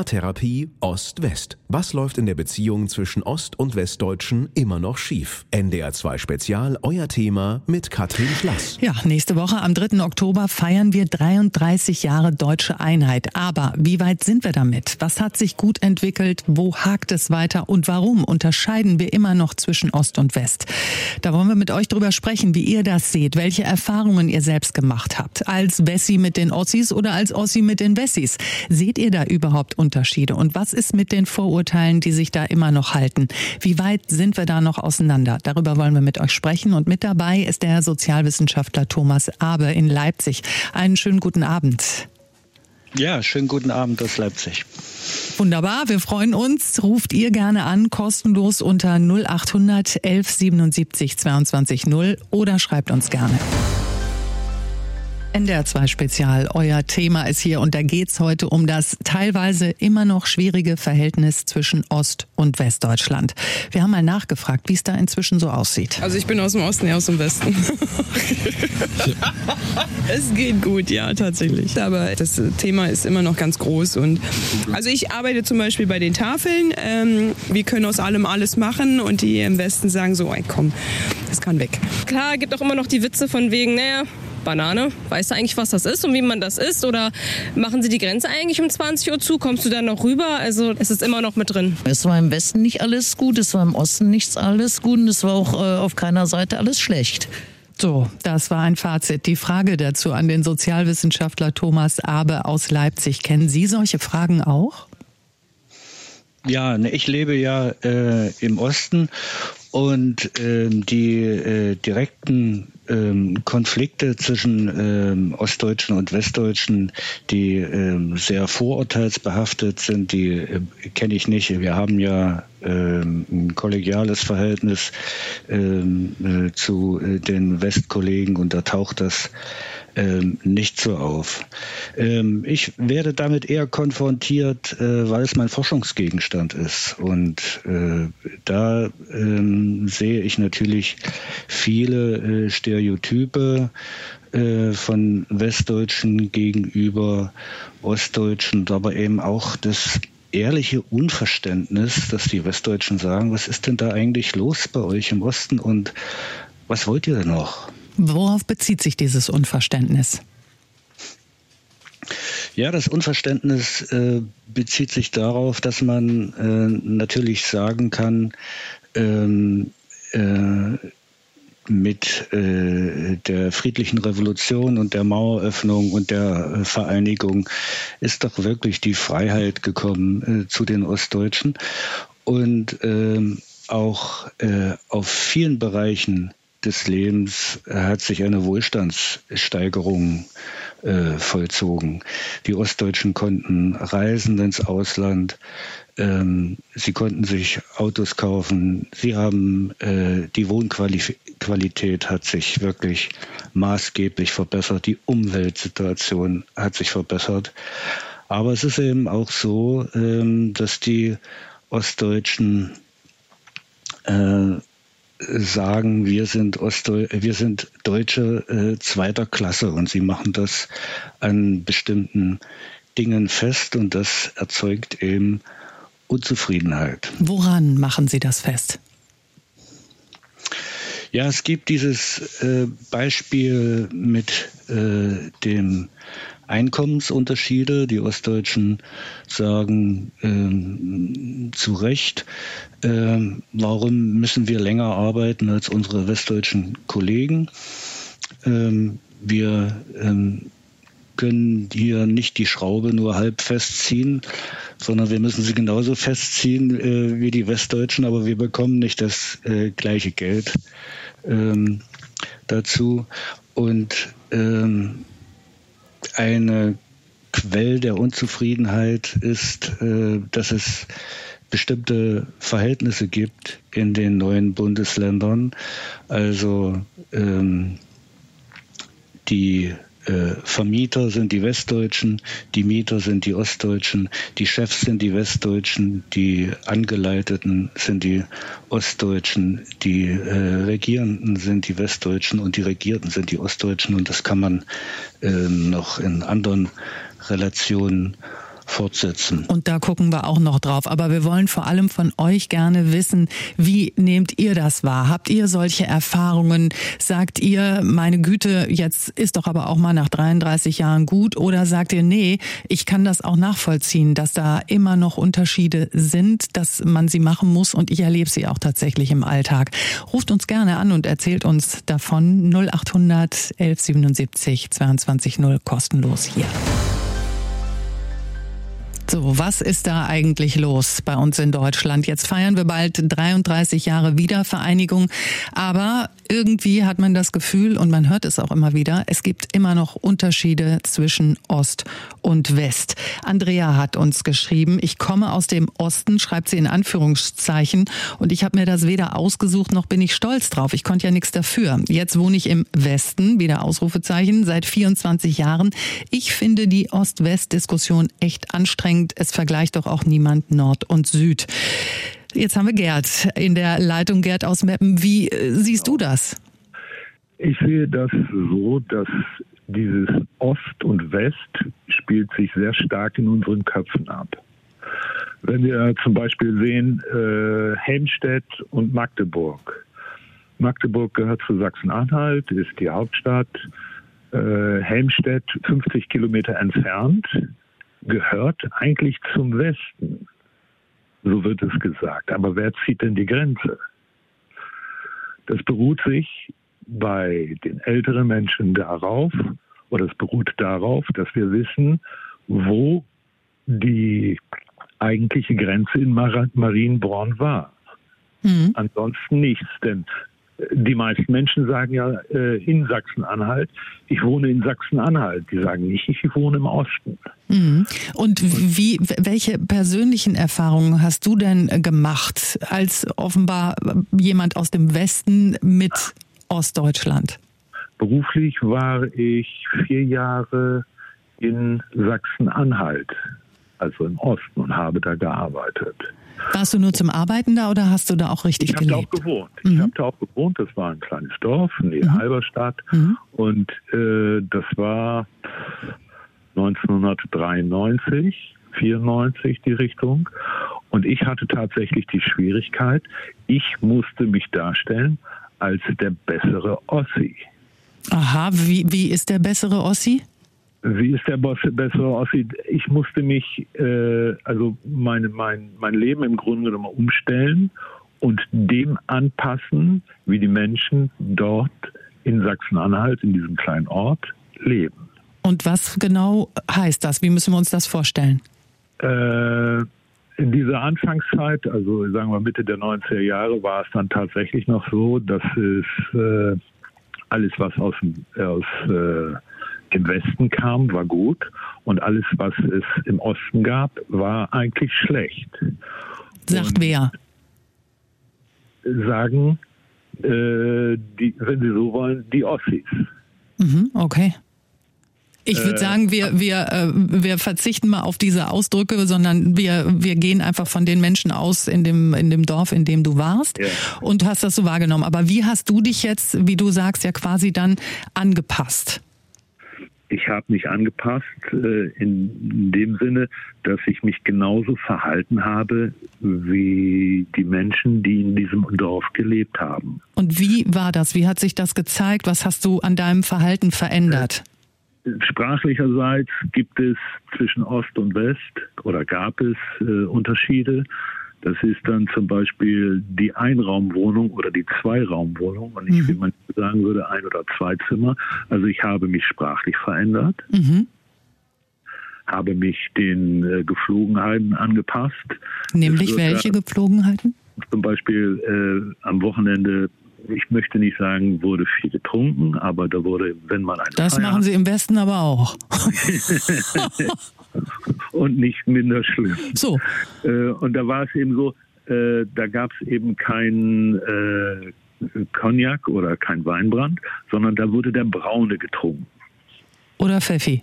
Paartherapie Ost-West. Was läuft in der Beziehung zwischen Ost- und Westdeutschen immer noch schief? NDR 2 Spezial, euer Thema mit Katrin Flass. Ja, nächste Woche am 3. Oktober feiern wir 33 Jahre deutsche Einheit. Aber wie weit sind wir damit? Was hat sich gut entwickelt? Wo hakt es weiter? Und warum unterscheiden wir immer noch zwischen Ost und West? Da wollen wir mit euch drüber sprechen, wie ihr das seht, welche Erfahrungen ihr selbst gemacht habt. Als Wessi mit den Ossis oder als Ossi mit den Wessis. Seht ihr da überhaupt Unterschiede? Und was ist mit den Vorurteilen, die sich da immer noch halten? Wie weit sind wir da noch auseinander? Darüber wollen wir mit euch sprechen. Und mit dabei ist der Sozialwissenschaftler Thomas Abe in Leipzig. Einen schönen guten Abend. Ja, schönen guten Abend aus Leipzig. Wunderbar, wir freuen uns. Ruft ihr gerne an, kostenlos unter 0800 11 77 22 0 oder schreibt uns gerne. NDR 2 Spezial, euer Thema ist hier und da geht's heute um das teilweise immer noch schwierige Verhältnis zwischen Ost- und Westdeutschland. Wir haben mal nachgefragt, wie es da inzwischen so aussieht. Also ich bin aus dem Osten, ja aus dem Westen. es geht gut, ja, tatsächlich. Aber das Thema ist immer noch ganz groß und also ich arbeite zum Beispiel bei den Tafeln. Ähm, wir können aus allem alles machen und die im Westen sagen so, ey komm, das kann weg. Klar, gibt auch immer noch die Witze von wegen, naja, Banane. Weißt du eigentlich, was das ist und wie man das isst? Oder machen sie die Grenze eigentlich um 20 Uhr zu? Kommst du dann noch rüber? Also es ist immer noch mit drin. Es war im Westen nicht alles gut, es war im Osten nichts alles gut und es war auch äh, auf keiner Seite alles schlecht. So, das war ein Fazit. Die Frage dazu an den Sozialwissenschaftler Thomas Abe aus Leipzig. Kennen Sie solche Fragen auch? Ja, ne, ich lebe ja äh, im Osten und ähm, die äh, direkten ähm, Konflikte zwischen ähm, Ostdeutschen und Westdeutschen, die ähm, sehr vorurteilsbehaftet sind, die äh, kenne ich nicht. Wir haben ja ähm, ein kollegiales Verhältnis ähm, äh, zu äh, den Westkollegen und da taucht das ähm, nicht so auf. Ähm, ich werde damit eher konfrontiert, äh, weil es mein Forschungsgegenstand ist. Und äh, da ähm, sehe ich natürlich viele äh, Stereotype äh, von Westdeutschen gegenüber Ostdeutschen, aber eben auch das ehrliche Unverständnis, dass die Westdeutschen sagen, was ist denn da eigentlich los bei euch im Osten und was wollt ihr denn noch? Worauf bezieht sich dieses Unverständnis? Ja, das Unverständnis äh, bezieht sich darauf, dass man äh, natürlich sagen kann, ähm, äh, mit äh, der friedlichen Revolution und der Maueröffnung und der äh, Vereinigung ist doch wirklich die Freiheit gekommen äh, zu den Ostdeutschen. Und ähm, auch äh, auf vielen Bereichen des Lebens hat sich eine Wohlstandssteigerung äh, vollzogen. Die Ostdeutschen konnten reisen ins Ausland, ähm, sie konnten sich Autos kaufen, sie haben äh, die Wohnqualität hat sich wirklich maßgeblich verbessert, die Umweltsituation hat sich verbessert. Aber es ist eben auch so, ähm, dass die Ostdeutschen äh, sagen, wir sind Ostdeu wir sind Deutsche äh, zweiter Klasse und sie machen das an bestimmten Dingen fest und das erzeugt eben Unzufriedenheit. Woran machen Sie das fest? Ja, es gibt dieses äh, Beispiel mit äh, dem Einkommensunterschiede. Die Ostdeutschen sagen ähm, zu Recht, ähm, warum müssen wir länger arbeiten als unsere westdeutschen Kollegen? Ähm, wir ähm, können hier nicht die Schraube nur halb festziehen, sondern wir müssen sie genauso festziehen äh, wie die Westdeutschen, aber wir bekommen nicht das äh, gleiche Geld ähm, dazu. Und ähm, eine Quell der Unzufriedenheit ist, äh, dass es bestimmte Verhältnisse gibt in den neuen Bundesländern. Also ähm, die Vermieter sind die Westdeutschen, die Mieter sind die Ostdeutschen, die Chefs sind die Westdeutschen, die Angeleiteten sind die Ostdeutschen, die äh, Regierenden sind die Westdeutschen und die Regierten sind die Ostdeutschen. Und das kann man äh, noch in anderen Relationen fortsetzen. Und da gucken wir auch noch drauf. Aber wir wollen vor allem von euch gerne wissen, wie nehmt ihr das wahr? Habt ihr solche Erfahrungen? Sagt ihr, meine Güte, jetzt ist doch aber auch mal nach 33 Jahren gut? Oder sagt ihr, nee, ich kann das auch nachvollziehen, dass da immer noch Unterschiede sind, dass man sie machen muss und ich erlebe sie auch tatsächlich im Alltag. Ruft uns gerne an und erzählt uns davon 0800 1177 22 0 kostenlos hier. So, was ist da eigentlich los bei uns in Deutschland? Jetzt feiern wir bald 33 Jahre Wiedervereinigung, aber irgendwie hat man das Gefühl, und man hört es auch immer wieder, es gibt immer noch Unterschiede zwischen Ost und West. Andrea hat uns geschrieben, ich komme aus dem Osten, schreibt sie in Anführungszeichen, und ich habe mir das weder ausgesucht, noch bin ich stolz drauf. Ich konnte ja nichts dafür. Jetzt wohne ich im Westen, wieder Ausrufezeichen, seit 24 Jahren. Ich finde die Ost-West-Diskussion echt anstrengend. Es vergleicht doch auch niemand Nord und Süd. Jetzt haben wir Gerd in der Leitung. Gerd aus Meppen. Wie äh, siehst du das? Ich sehe das so, dass dieses Ost und West spielt sich sehr stark in unseren Köpfen ab. Wenn wir zum Beispiel sehen, äh, Helmstedt und Magdeburg. Magdeburg gehört zu Sachsen-Anhalt, ist die Hauptstadt. Äh, Helmstedt, 50 Kilometer entfernt, gehört eigentlich zum Westen. So wird es gesagt. Aber wer zieht denn die Grenze? Das beruht sich bei den älteren Menschen darauf, oder es beruht darauf, dass wir wissen, wo die eigentliche Grenze in Mar Marienborn war. Mhm. Ansonsten nichts, denn die meisten Menschen sagen ja äh, in Sachsen-Anhalt, ich wohne in Sachsen-Anhalt. Die sagen nicht, ich wohne im Osten. Mhm. Und wie, welche persönlichen Erfahrungen hast du denn gemacht als offenbar jemand aus dem Westen mit Ostdeutschland? Beruflich war ich vier Jahre in Sachsen-Anhalt, also im Osten, und habe da gearbeitet. Warst du nur zum Arbeiten da oder hast du da auch richtig ich gelebt? Ich habe da auch gewohnt. Mhm. Ich habe da auch gewohnt. Das war ein kleines Dorf in mhm. Halberstadt. Mhm. Und äh, das war 1993, 94 die Richtung. Und ich hatte tatsächlich die Schwierigkeit, ich musste mich darstellen als der bessere Ossi. Aha, wie, wie ist der bessere Ossi? Wie ist der Boss bessere Ossi? Ich musste mich, äh, also meine, mein, mein Leben im Grunde genommen umstellen und dem anpassen, wie die Menschen dort in Sachsen-Anhalt, in diesem kleinen Ort, leben. Und was genau heißt das? Wie müssen wir uns das vorstellen? Äh, in dieser Anfangszeit, also sagen wir Mitte der 90er Jahre, war es dann tatsächlich noch so, dass es äh, alles, was aus, aus äh, dem Westen kam, war gut und alles, was es im Osten gab, war eigentlich schlecht. Sagt und wer? Sagen, äh, die, wenn Sie so wollen, die Ossis. Mhm, okay. Ich würde äh, sagen, wir, wir, äh, wir verzichten mal auf diese Ausdrücke, sondern wir, wir gehen einfach von den Menschen aus in dem, in dem Dorf, in dem du warst ja. und hast das so wahrgenommen. Aber wie hast du dich jetzt, wie du sagst, ja quasi dann angepasst? Ich habe mich angepasst äh, in dem Sinne, dass ich mich genauso verhalten habe wie die Menschen, die in diesem Dorf gelebt haben. Und wie war das? Wie hat sich das gezeigt? Was hast du an deinem Verhalten verändert? Sprachlicherseits gibt es zwischen Ost und West oder gab es äh, Unterschiede. Das ist dann zum Beispiel die Einraumwohnung oder die Zweiraumwohnung und nicht, mhm. wie man sagen würde, ein oder zwei Zimmer. Also ich habe mich sprachlich verändert, mhm. habe mich den äh, Geflogenheiten angepasst. Nämlich welche Gepflogenheiten? Zum Beispiel äh, am Wochenende ich möchte nicht sagen, wurde viel getrunken, aber da wurde, wenn man eine Das Feier machen Sie im Westen aber auch. und nicht minder schlimm. So. Äh, und da war es eben so, äh, da gab es eben kein äh, Cognac oder kein Weinbrand, sondern da wurde der Braune getrunken. Oder Pfeffi.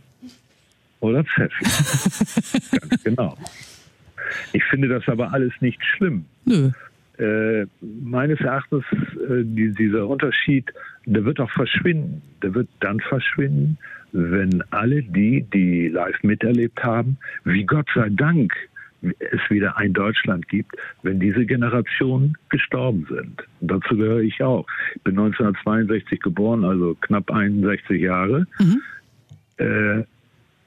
Oder Pfeffi. Ganz genau. Ich finde das aber alles nicht schlimm. Nö. äh, meines Erachtens äh, die, dieser Unterschied, der wird auch verschwinden. Der wird dann verschwinden, wenn alle die, die live miterlebt haben, wie Gott sei Dank es wieder ein Deutschland gibt, wenn diese Generationen gestorben sind. Und dazu gehöre ich auch. Ich bin 1962 geboren, also knapp 61 Jahre. Mhm. Äh,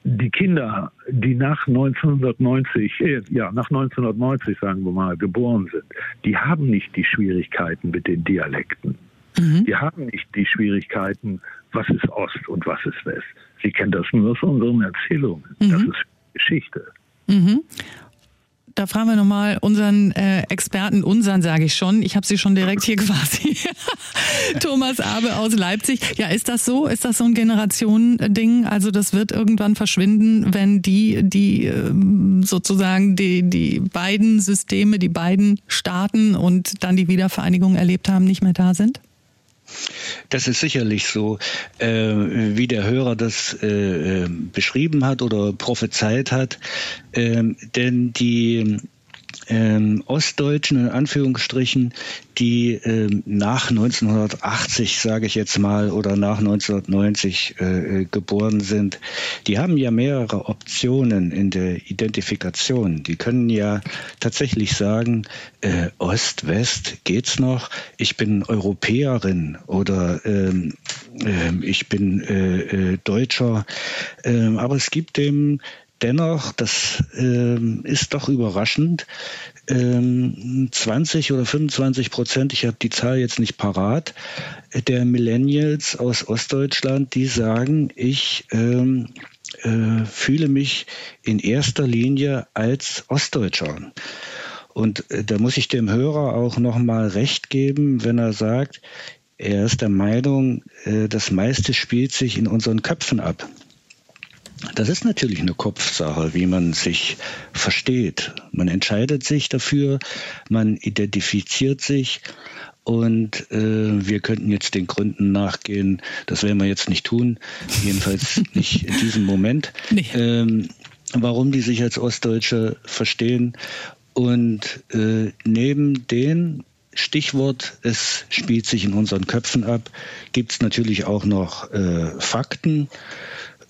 die Kinder, die nach 1990, äh, ja, nach 1990, sagen wir mal, geboren sind, die haben nicht die Schwierigkeiten mit den Dialekten. Mhm. Die haben nicht die Schwierigkeiten, was ist Ost und was ist West. Sie kennen das nur aus unseren Erzählungen. Mhm. Das ist Geschichte. Mhm da fragen wir nochmal unseren äh, Experten, unseren sage ich schon, ich habe sie schon direkt hier quasi, Thomas Abe aus Leipzig. Ja, ist das so? Ist das so ein Generationending? Also das wird irgendwann verschwinden, wenn die, die ähm, sozusagen die, die beiden Systeme, die beiden Staaten und dann die Wiedervereinigung erlebt haben, nicht mehr da sind? Das ist sicherlich so, äh, wie der Hörer das äh, äh beschrieben hat oder prophezeit hat. Äh, denn die ähm, Ostdeutschen in Anführungsstrichen, die ähm, nach 1980, sage ich jetzt mal, oder nach 1990 äh, geboren sind, die haben ja mehrere Optionen in der Identifikation. Die können ja tatsächlich sagen, äh, Ost, West, geht's noch? Ich bin Europäerin oder ähm, äh, ich bin äh, äh, Deutscher. Ähm, aber es gibt dem Dennoch, das ähm, ist doch überraschend, ähm, 20 oder 25 Prozent, ich habe die Zahl jetzt nicht parat, der Millennials aus Ostdeutschland, die sagen, ich ähm, äh, fühle mich in erster Linie als Ostdeutscher. Und äh, da muss ich dem Hörer auch nochmal recht geben, wenn er sagt, er ist der Meinung, äh, das meiste spielt sich in unseren Köpfen ab. Das ist natürlich eine Kopfsache, wie man sich versteht. Man entscheidet sich dafür, man identifiziert sich und äh, wir könnten jetzt den Gründen nachgehen. Das werden wir jetzt nicht tun, jedenfalls nicht in diesem Moment. Nee. Ähm, warum die sich als Ostdeutsche verstehen. Und äh, neben den Stichwort, es spielt sich in unseren Köpfen ab, gibt es natürlich auch noch äh, Fakten.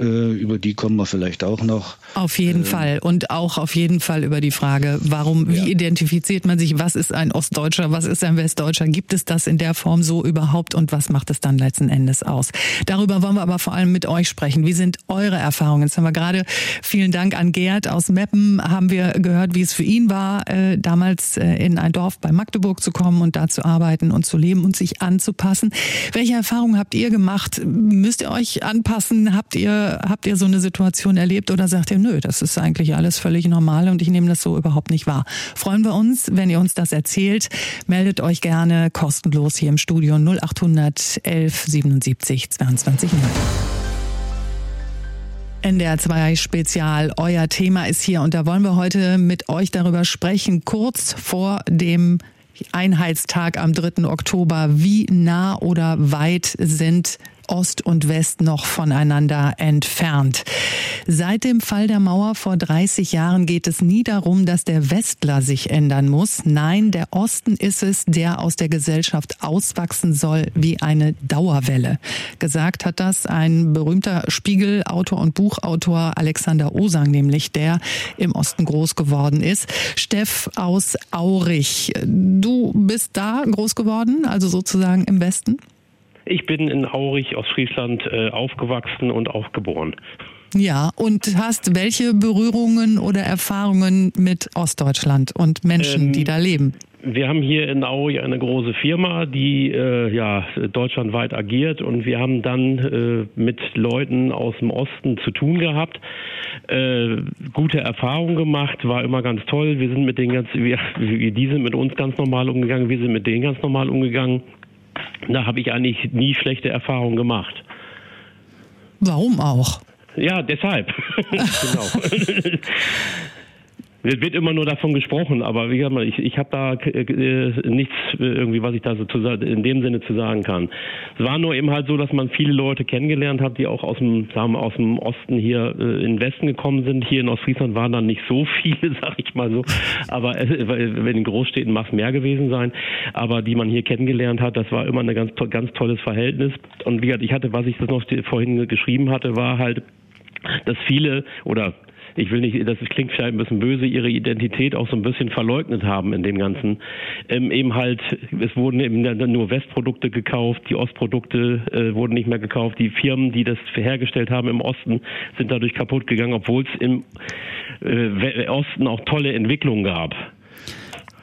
Äh, über die kommen wir vielleicht auch noch. Auf jeden ähm, Fall. Und auch auf jeden Fall über die Frage, warum, wie ja. identifiziert man sich, was ist ein Ostdeutscher, was ist ein Westdeutscher, gibt es das in der Form so überhaupt und was macht es dann letzten Endes aus? Darüber wollen wir aber vor allem mit euch sprechen. Wie sind eure Erfahrungen? Jetzt haben wir gerade, vielen Dank an Gerd aus Meppen, haben wir gehört, wie es für ihn war, äh, damals äh, in ein Dorf bei Magdeburg zu kommen und da zu arbeiten und zu leben und sich anzupassen. Welche Erfahrungen habt ihr gemacht? Müsst ihr euch anpassen? Habt ihr habt ihr so eine Situation erlebt oder sagt ihr, nö, das ist eigentlich alles völlig normal und ich nehme das so überhaupt nicht wahr? Freuen wir uns, wenn ihr uns das erzählt. Meldet euch gerne kostenlos hier im Studio 0800 11 77 22 0. NDR 2 Spezial, euer Thema ist hier und da wollen wir heute mit euch darüber sprechen, kurz vor dem Einheitstag am 3. Oktober. Wie nah oder weit sind Ost und West noch voneinander entfernt. Seit dem Fall der Mauer vor 30 Jahren geht es nie darum, dass der Westler sich ändern muss. Nein, der Osten ist es, der aus der Gesellschaft auswachsen soll wie eine Dauerwelle. Gesagt hat das ein berühmter Spiegelautor und Buchautor Alexander Osang, nämlich der im Osten groß geworden ist. Steff aus Aurich. Du bist da groß geworden, also sozusagen im Westen? Ich bin in Aurich aus Friesland äh, aufgewachsen und auch geboren. Ja, und hast welche Berührungen oder Erfahrungen mit Ostdeutschland und Menschen, ähm, die da leben? Wir haben hier in Aurich eine große Firma, die äh, ja deutschlandweit agiert und wir haben dann äh, mit Leuten aus dem Osten zu tun gehabt, äh, gute Erfahrungen gemacht, war immer ganz toll. Wir sind mit denen ganz, wir, die sind mit uns ganz normal umgegangen, wir sind mit denen ganz normal umgegangen. Da habe ich eigentlich nie schlechte Erfahrungen gemacht. Warum auch? Ja, deshalb. genau. Es wird immer nur davon gesprochen, aber wie gesagt, ich, ich habe da äh, nichts äh, irgendwie, was ich da so zu, in dem Sinne zu sagen kann. Es war nur eben halt so, dass man viele Leute kennengelernt hat, die auch aus dem, sagen wir, aus dem Osten hier äh, in den Westen gekommen sind. Hier in Ostfriesland waren dann nicht so viele, sag ich mal so. Aber äh, in den Großstädten mag es mehr gewesen sein. Aber die man hier kennengelernt hat, das war immer ein ganz, ganz tolles Verhältnis. Und wie gesagt, ich hatte, was ich das noch vorhin geschrieben hatte, war halt, dass viele oder ich will nicht, das klingt vielleicht ein bisschen böse, ihre Identität auch so ein bisschen verleugnet haben in dem Ganzen. Ähm, eben halt, es wurden eben nur Westprodukte gekauft, die Ostprodukte äh, wurden nicht mehr gekauft, die Firmen, die das hergestellt haben im Osten, sind dadurch kaputt gegangen, obwohl es im äh, Osten auch tolle Entwicklungen gab.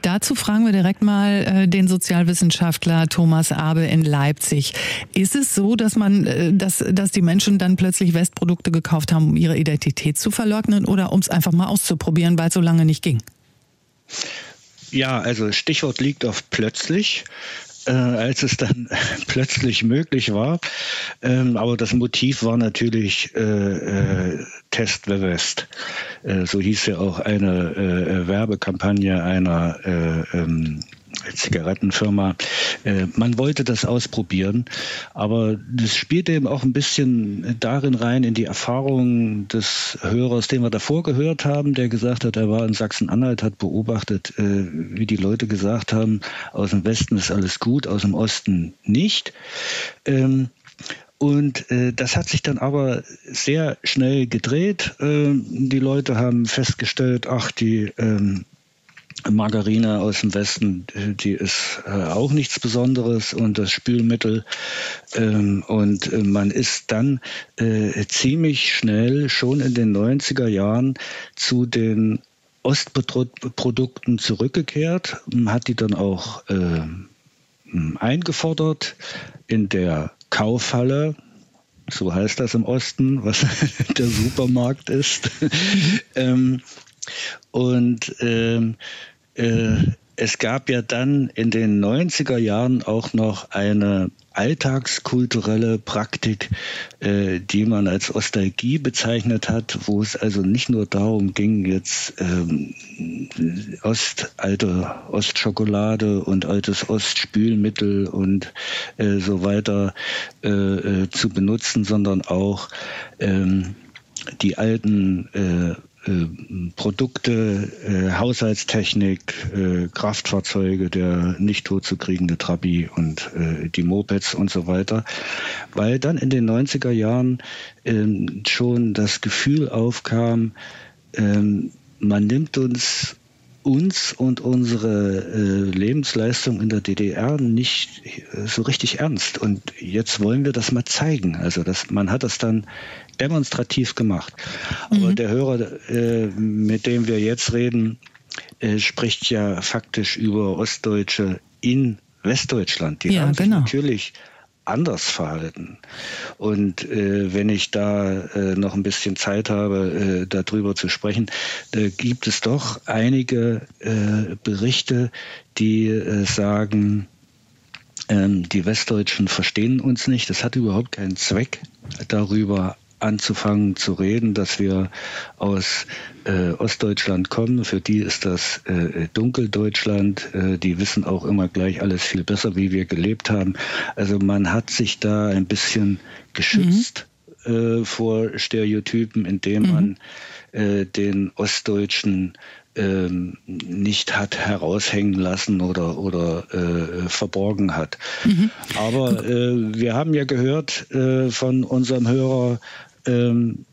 Dazu fragen wir direkt mal äh, den Sozialwissenschaftler Thomas Abe in Leipzig. Ist es so, dass man, äh, dass, dass die Menschen dann plötzlich Westprodukte gekauft haben, um ihre Identität zu verleugnen oder um es einfach mal auszuprobieren, weil es so lange nicht ging? Ja, also Stichwort liegt auf plötzlich äh, als es dann plötzlich möglich war. Ähm, aber das Motiv war natürlich äh, äh, Test the West. Äh, so hieß ja auch eine äh, Werbekampagne einer äh, ähm, Zigarettenfirma. Äh, man wollte das ausprobieren, aber das spielte eben auch ein bisschen darin rein, in die Erfahrung des Hörers, den wir davor gehört haben, der gesagt hat, er war in Sachsen-Anhalt, hat beobachtet, äh, wie die Leute gesagt haben, aus dem Westen ist alles gut, aus dem Osten nicht. Ähm, und äh, das hat sich dann aber sehr schnell gedreht. Äh, die Leute haben festgestellt, ach, die ähm, Margarine aus dem Westen, die ist äh, auch nichts Besonderes und das Spülmittel. Ähm, und äh, man ist dann äh, ziemlich schnell schon in den 90er Jahren zu den Ostprodukten zurückgekehrt, hat die dann auch eingefordert in der Kaufhalle, so heißt das im Osten, was der Supermarkt ist. ähm, und ähm, äh, es gab ja dann in den 90er Jahren auch noch eine alltagskulturelle Praktik, äh, die man als Ostalgie bezeichnet hat, wo es also nicht nur darum ging, jetzt ähm, Ost, alte Ostschokolade und altes Ostspülmittel und äh, so weiter äh, äh zu benutzen, sondern auch ähm, die alten äh, Produkte, äh, Haushaltstechnik, äh, Kraftfahrzeuge, der nicht totzukriegende Trabi und äh, die Mopeds und so weiter, weil dann in den 90er Jahren ähm, schon das Gefühl aufkam, ähm, man nimmt uns uns und unsere äh, Lebensleistung in der DDR nicht äh, so richtig ernst. Und jetzt wollen wir das mal zeigen. Also das, man hat das dann demonstrativ gemacht. Mhm. Aber der Hörer, äh, mit dem wir jetzt reden, äh, spricht ja faktisch über Ostdeutsche in Westdeutschland. Die ja, haben sich genau. natürlich anders verhalten. Und äh, wenn ich da äh, noch ein bisschen Zeit habe, äh, darüber zu sprechen, da gibt es doch einige äh, Berichte, die äh, sagen, ähm, die Westdeutschen verstehen uns nicht. Das hat überhaupt keinen Zweck, darüber anzufangen zu reden, dass wir aus äh, Ostdeutschland kommen. Für die ist das äh, Dunkeldeutschland. Äh, die wissen auch immer gleich alles viel besser, wie wir gelebt haben. Also man hat sich da ein bisschen geschützt mhm. äh, vor Stereotypen, indem mhm. man äh, den Ostdeutschen ähm, nicht hat heraushängen lassen oder, oder äh, verborgen hat. Mhm. Aber äh, wir haben ja gehört äh, von unserem Hörer, ähm,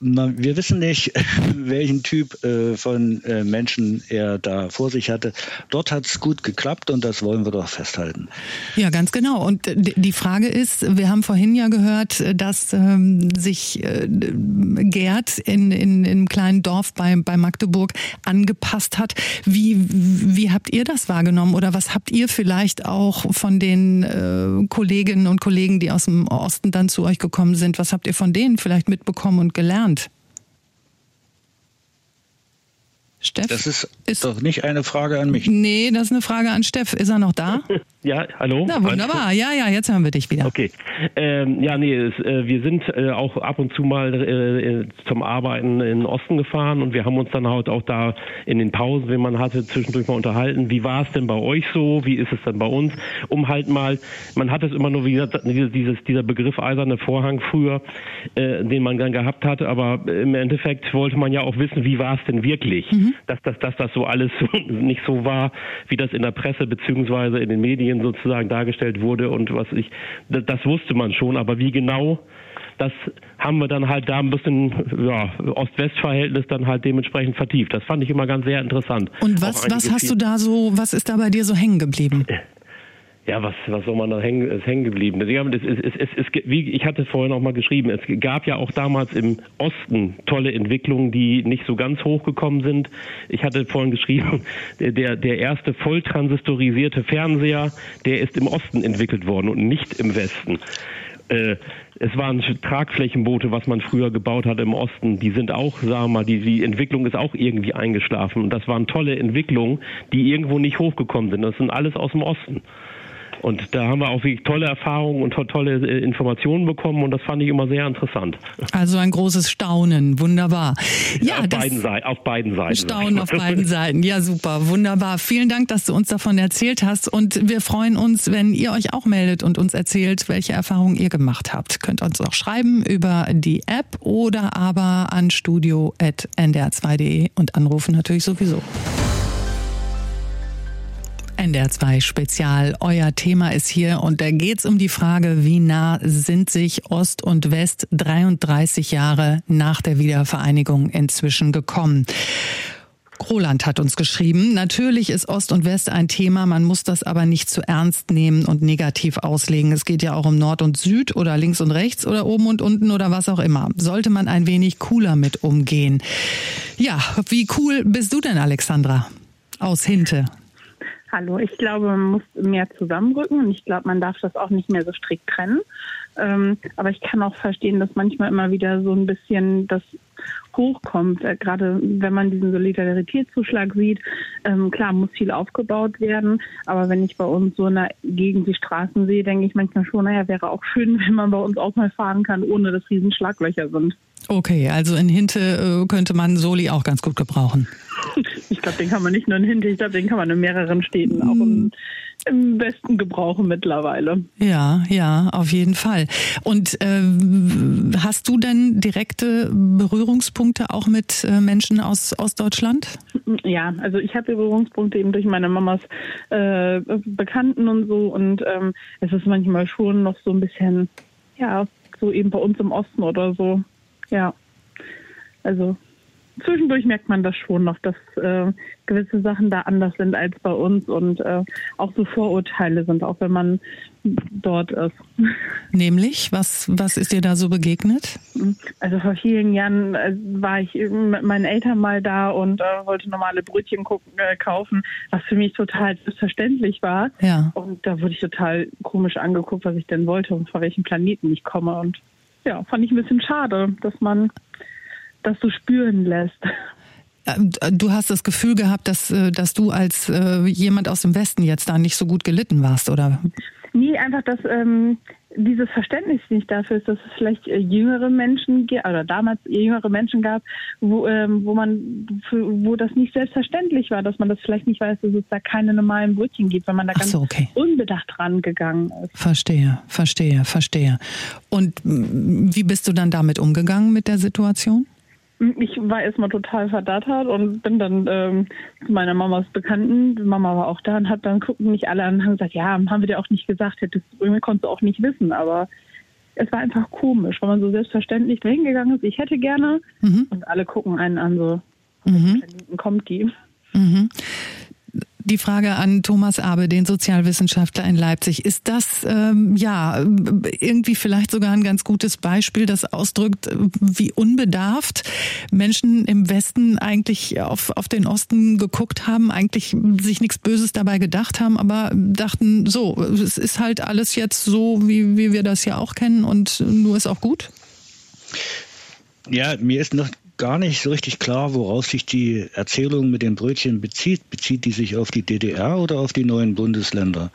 wir wissen nicht, welchen Typ äh, von äh, Menschen er da vor sich hatte. Dort hat es gut geklappt und das wollen wir doch festhalten. Ja, ganz genau. Und die Frage ist, wir haben vorhin ja gehört, dass ähm, sich äh, Gerd in, in, in einem kleinen Dorf bei, bei Magdeburg angepasst hat. Wie, wie habt ihr das wahrgenommen oder was habt ihr vielleicht auch von den Kolleginnen und Kollegen, die aus dem Osten dann zu euch gekommen sind, was habt ihr von denen vielleicht mitbekommen und gelernt? Steff? Das ist, ist doch nicht eine Frage an mich. Nee, das ist eine Frage an Steff. Ist er noch da? Ja, hallo? Na, wunderbar. Ja, ja, jetzt hören wir dich wieder. Okay. Ähm, ja, nee, es, äh, wir sind äh, auch ab und zu mal äh, zum Arbeiten in den Osten gefahren und wir haben uns dann halt auch da in den Pausen, wenn man hatte, zwischendurch mal unterhalten. Wie war es denn bei euch so? Wie ist es denn bei uns? Um halt mal, man hat es immer nur wieder dieses, dieser Begriff eiserne Vorhang früher, äh, den man dann gehabt hat, aber im Endeffekt wollte man ja auch wissen, wie war es denn wirklich? Mhm. Dass, dass, dass das so alles nicht so war, wie das in der Presse beziehungsweise in den Medien sozusagen dargestellt wurde und was ich, das, das wusste man schon, aber wie genau das haben wir dann halt da ein bisschen ja, Ost-West-Verhältnis dann halt dementsprechend vertieft. Das fand ich immer ganz sehr interessant. Und was, was hast du da so, was ist da bei dir so hängen geblieben? Ja, was, was soll man da hängen, ist hängen geblieben? Es, es, es, es, es, wie ich hatte vorhin auch mal geschrieben, es gab ja auch damals im Osten tolle Entwicklungen, die nicht so ganz hochgekommen sind. Ich hatte vorhin geschrieben, der, der erste volltransistorisierte Fernseher, der ist im Osten entwickelt worden und nicht im Westen. Äh, es waren Tragflächenboote, was man früher gebaut hat im Osten. Die sind auch, sagen wir mal, die, die Entwicklung ist auch irgendwie eingeschlafen. Und das waren tolle Entwicklungen, die irgendwo nicht hochgekommen sind. Das sind alles aus dem Osten. Und da haben wir auch wirklich tolle Erfahrungen und tolle äh, Informationen bekommen und das fand ich immer sehr interessant. Also ein großes Staunen, wunderbar. Ja, auf, beiden Seiten, auf beiden Seiten. Staunen auf beiden Seiten, ja super, wunderbar. Vielen Dank, dass du uns davon erzählt hast und wir freuen uns, wenn ihr euch auch meldet und uns erzählt, welche Erfahrungen ihr gemacht habt. Könnt uns auch schreiben über die App oder aber an studio.ndr2.de und anrufen natürlich sowieso. NDR2 Spezial. Euer Thema ist hier und da geht es um die Frage, wie nah sind sich Ost und West 33 Jahre nach der Wiedervereinigung inzwischen gekommen. Roland hat uns geschrieben, natürlich ist Ost und West ein Thema, man muss das aber nicht zu ernst nehmen und negativ auslegen. Es geht ja auch um Nord und Süd oder links und rechts oder oben und unten oder was auch immer. Sollte man ein wenig cooler mit umgehen. Ja, wie cool bist du denn, Alexandra? Aus Hinte. Hallo, ich glaube, man muss mehr zusammenrücken und ich glaube, man darf das auch nicht mehr so strikt trennen. Ähm, aber ich kann auch verstehen, dass manchmal immer wieder so ein bisschen das hochkommt, äh, gerade wenn man diesen Solidaritätszuschlag sieht. Ähm, klar, muss viel aufgebaut werden, aber wenn ich bei uns so in der Gegend die Straßen sehe, denke ich manchmal schon, naja, wäre auch schön, wenn man bei uns auch mal fahren kann, ohne dass riesen Schlaglöcher sind. Okay, also in Hinte äh, könnte man Soli auch ganz gut gebrauchen. Ich glaube, den kann man nicht nur in Hinte, ich glaube, den kann man in mehreren Städten auch im, im besten gebrauchen mittlerweile. Ja, ja, auf jeden Fall. Und äh, hast du denn direkte Berührungspunkte auch mit äh, Menschen aus Ostdeutschland? Ja, also ich habe Berührungspunkte eben durch meine Mamas äh, Bekannten und so und ähm, es ist manchmal schon noch so ein bisschen, ja, so eben bei uns im Osten oder so ja. Also zwischendurch merkt man das schon noch, dass äh, gewisse Sachen da anders sind als bei uns und äh, auch so Vorurteile sind, auch wenn man dort ist. Nämlich, was, was ist dir da so begegnet? Also vor vielen Jahren äh, war ich mit meinen Eltern mal da und äh, wollte normale Brötchen gucken, äh, kaufen, was für mich total selbstverständlich war. Ja. Und da wurde ich total komisch angeguckt, was ich denn wollte und von welchem Planeten ich komme und ja, fand ich ein bisschen schade, dass man das so spüren lässt. Äh, du hast das Gefühl gehabt, dass, äh, dass du als äh, jemand aus dem Westen jetzt da nicht so gut gelitten warst, oder? Nee, einfach, dass ähm, dieses Verständnis nicht dafür ist, dass es vielleicht äh, jüngere Menschen oder damals jüngere Menschen gab, wo, ähm, wo man, wo das nicht selbstverständlich war, dass man das vielleicht nicht weiß, dass es da keine normalen Brötchen gibt, wenn man da ganz so, okay. unbedacht rangegangen ist. Verstehe, verstehe, verstehe. Und wie bist du dann damit umgegangen mit der Situation? Ich war erstmal total verdattert und bin dann ähm, zu meiner Mamas Bekannten, die Mama war auch da und hat dann gucken mich alle an und haben gesagt, ja, haben wir dir auch nicht gesagt, hättest irgendwie konntest du auch nicht wissen, aber es war einfach komisch, weil man so selbstverständlich dahin gegangen ist, ich hätte gerne mhm. und alle gucken einen an so, mhm. kommt die. Mhm die Frage an Thomas Abe, den Sozialwissenschaftler in Leipzig. Ist das ähm, ja irgendwie vielleicht sogar ein ganz gutes Beispiel, das ausdrückt, wie unbedarft Menschen im Westen eigentlich auf, auf den Osten geguckt haben, eigentlich sich nichts Böses dabei gedacht haben, aber dachten, so, es ist halt alles jetzt so, wie, wie wir das ja auch kennen und nur ist auch gut? Ja, mir ist noch gar nicht so richtig klar, woraus sich die Erzählung mit den Brötchen bezieht. Bezieht die sich auf die DDR oder auf die neuen Bundesländer?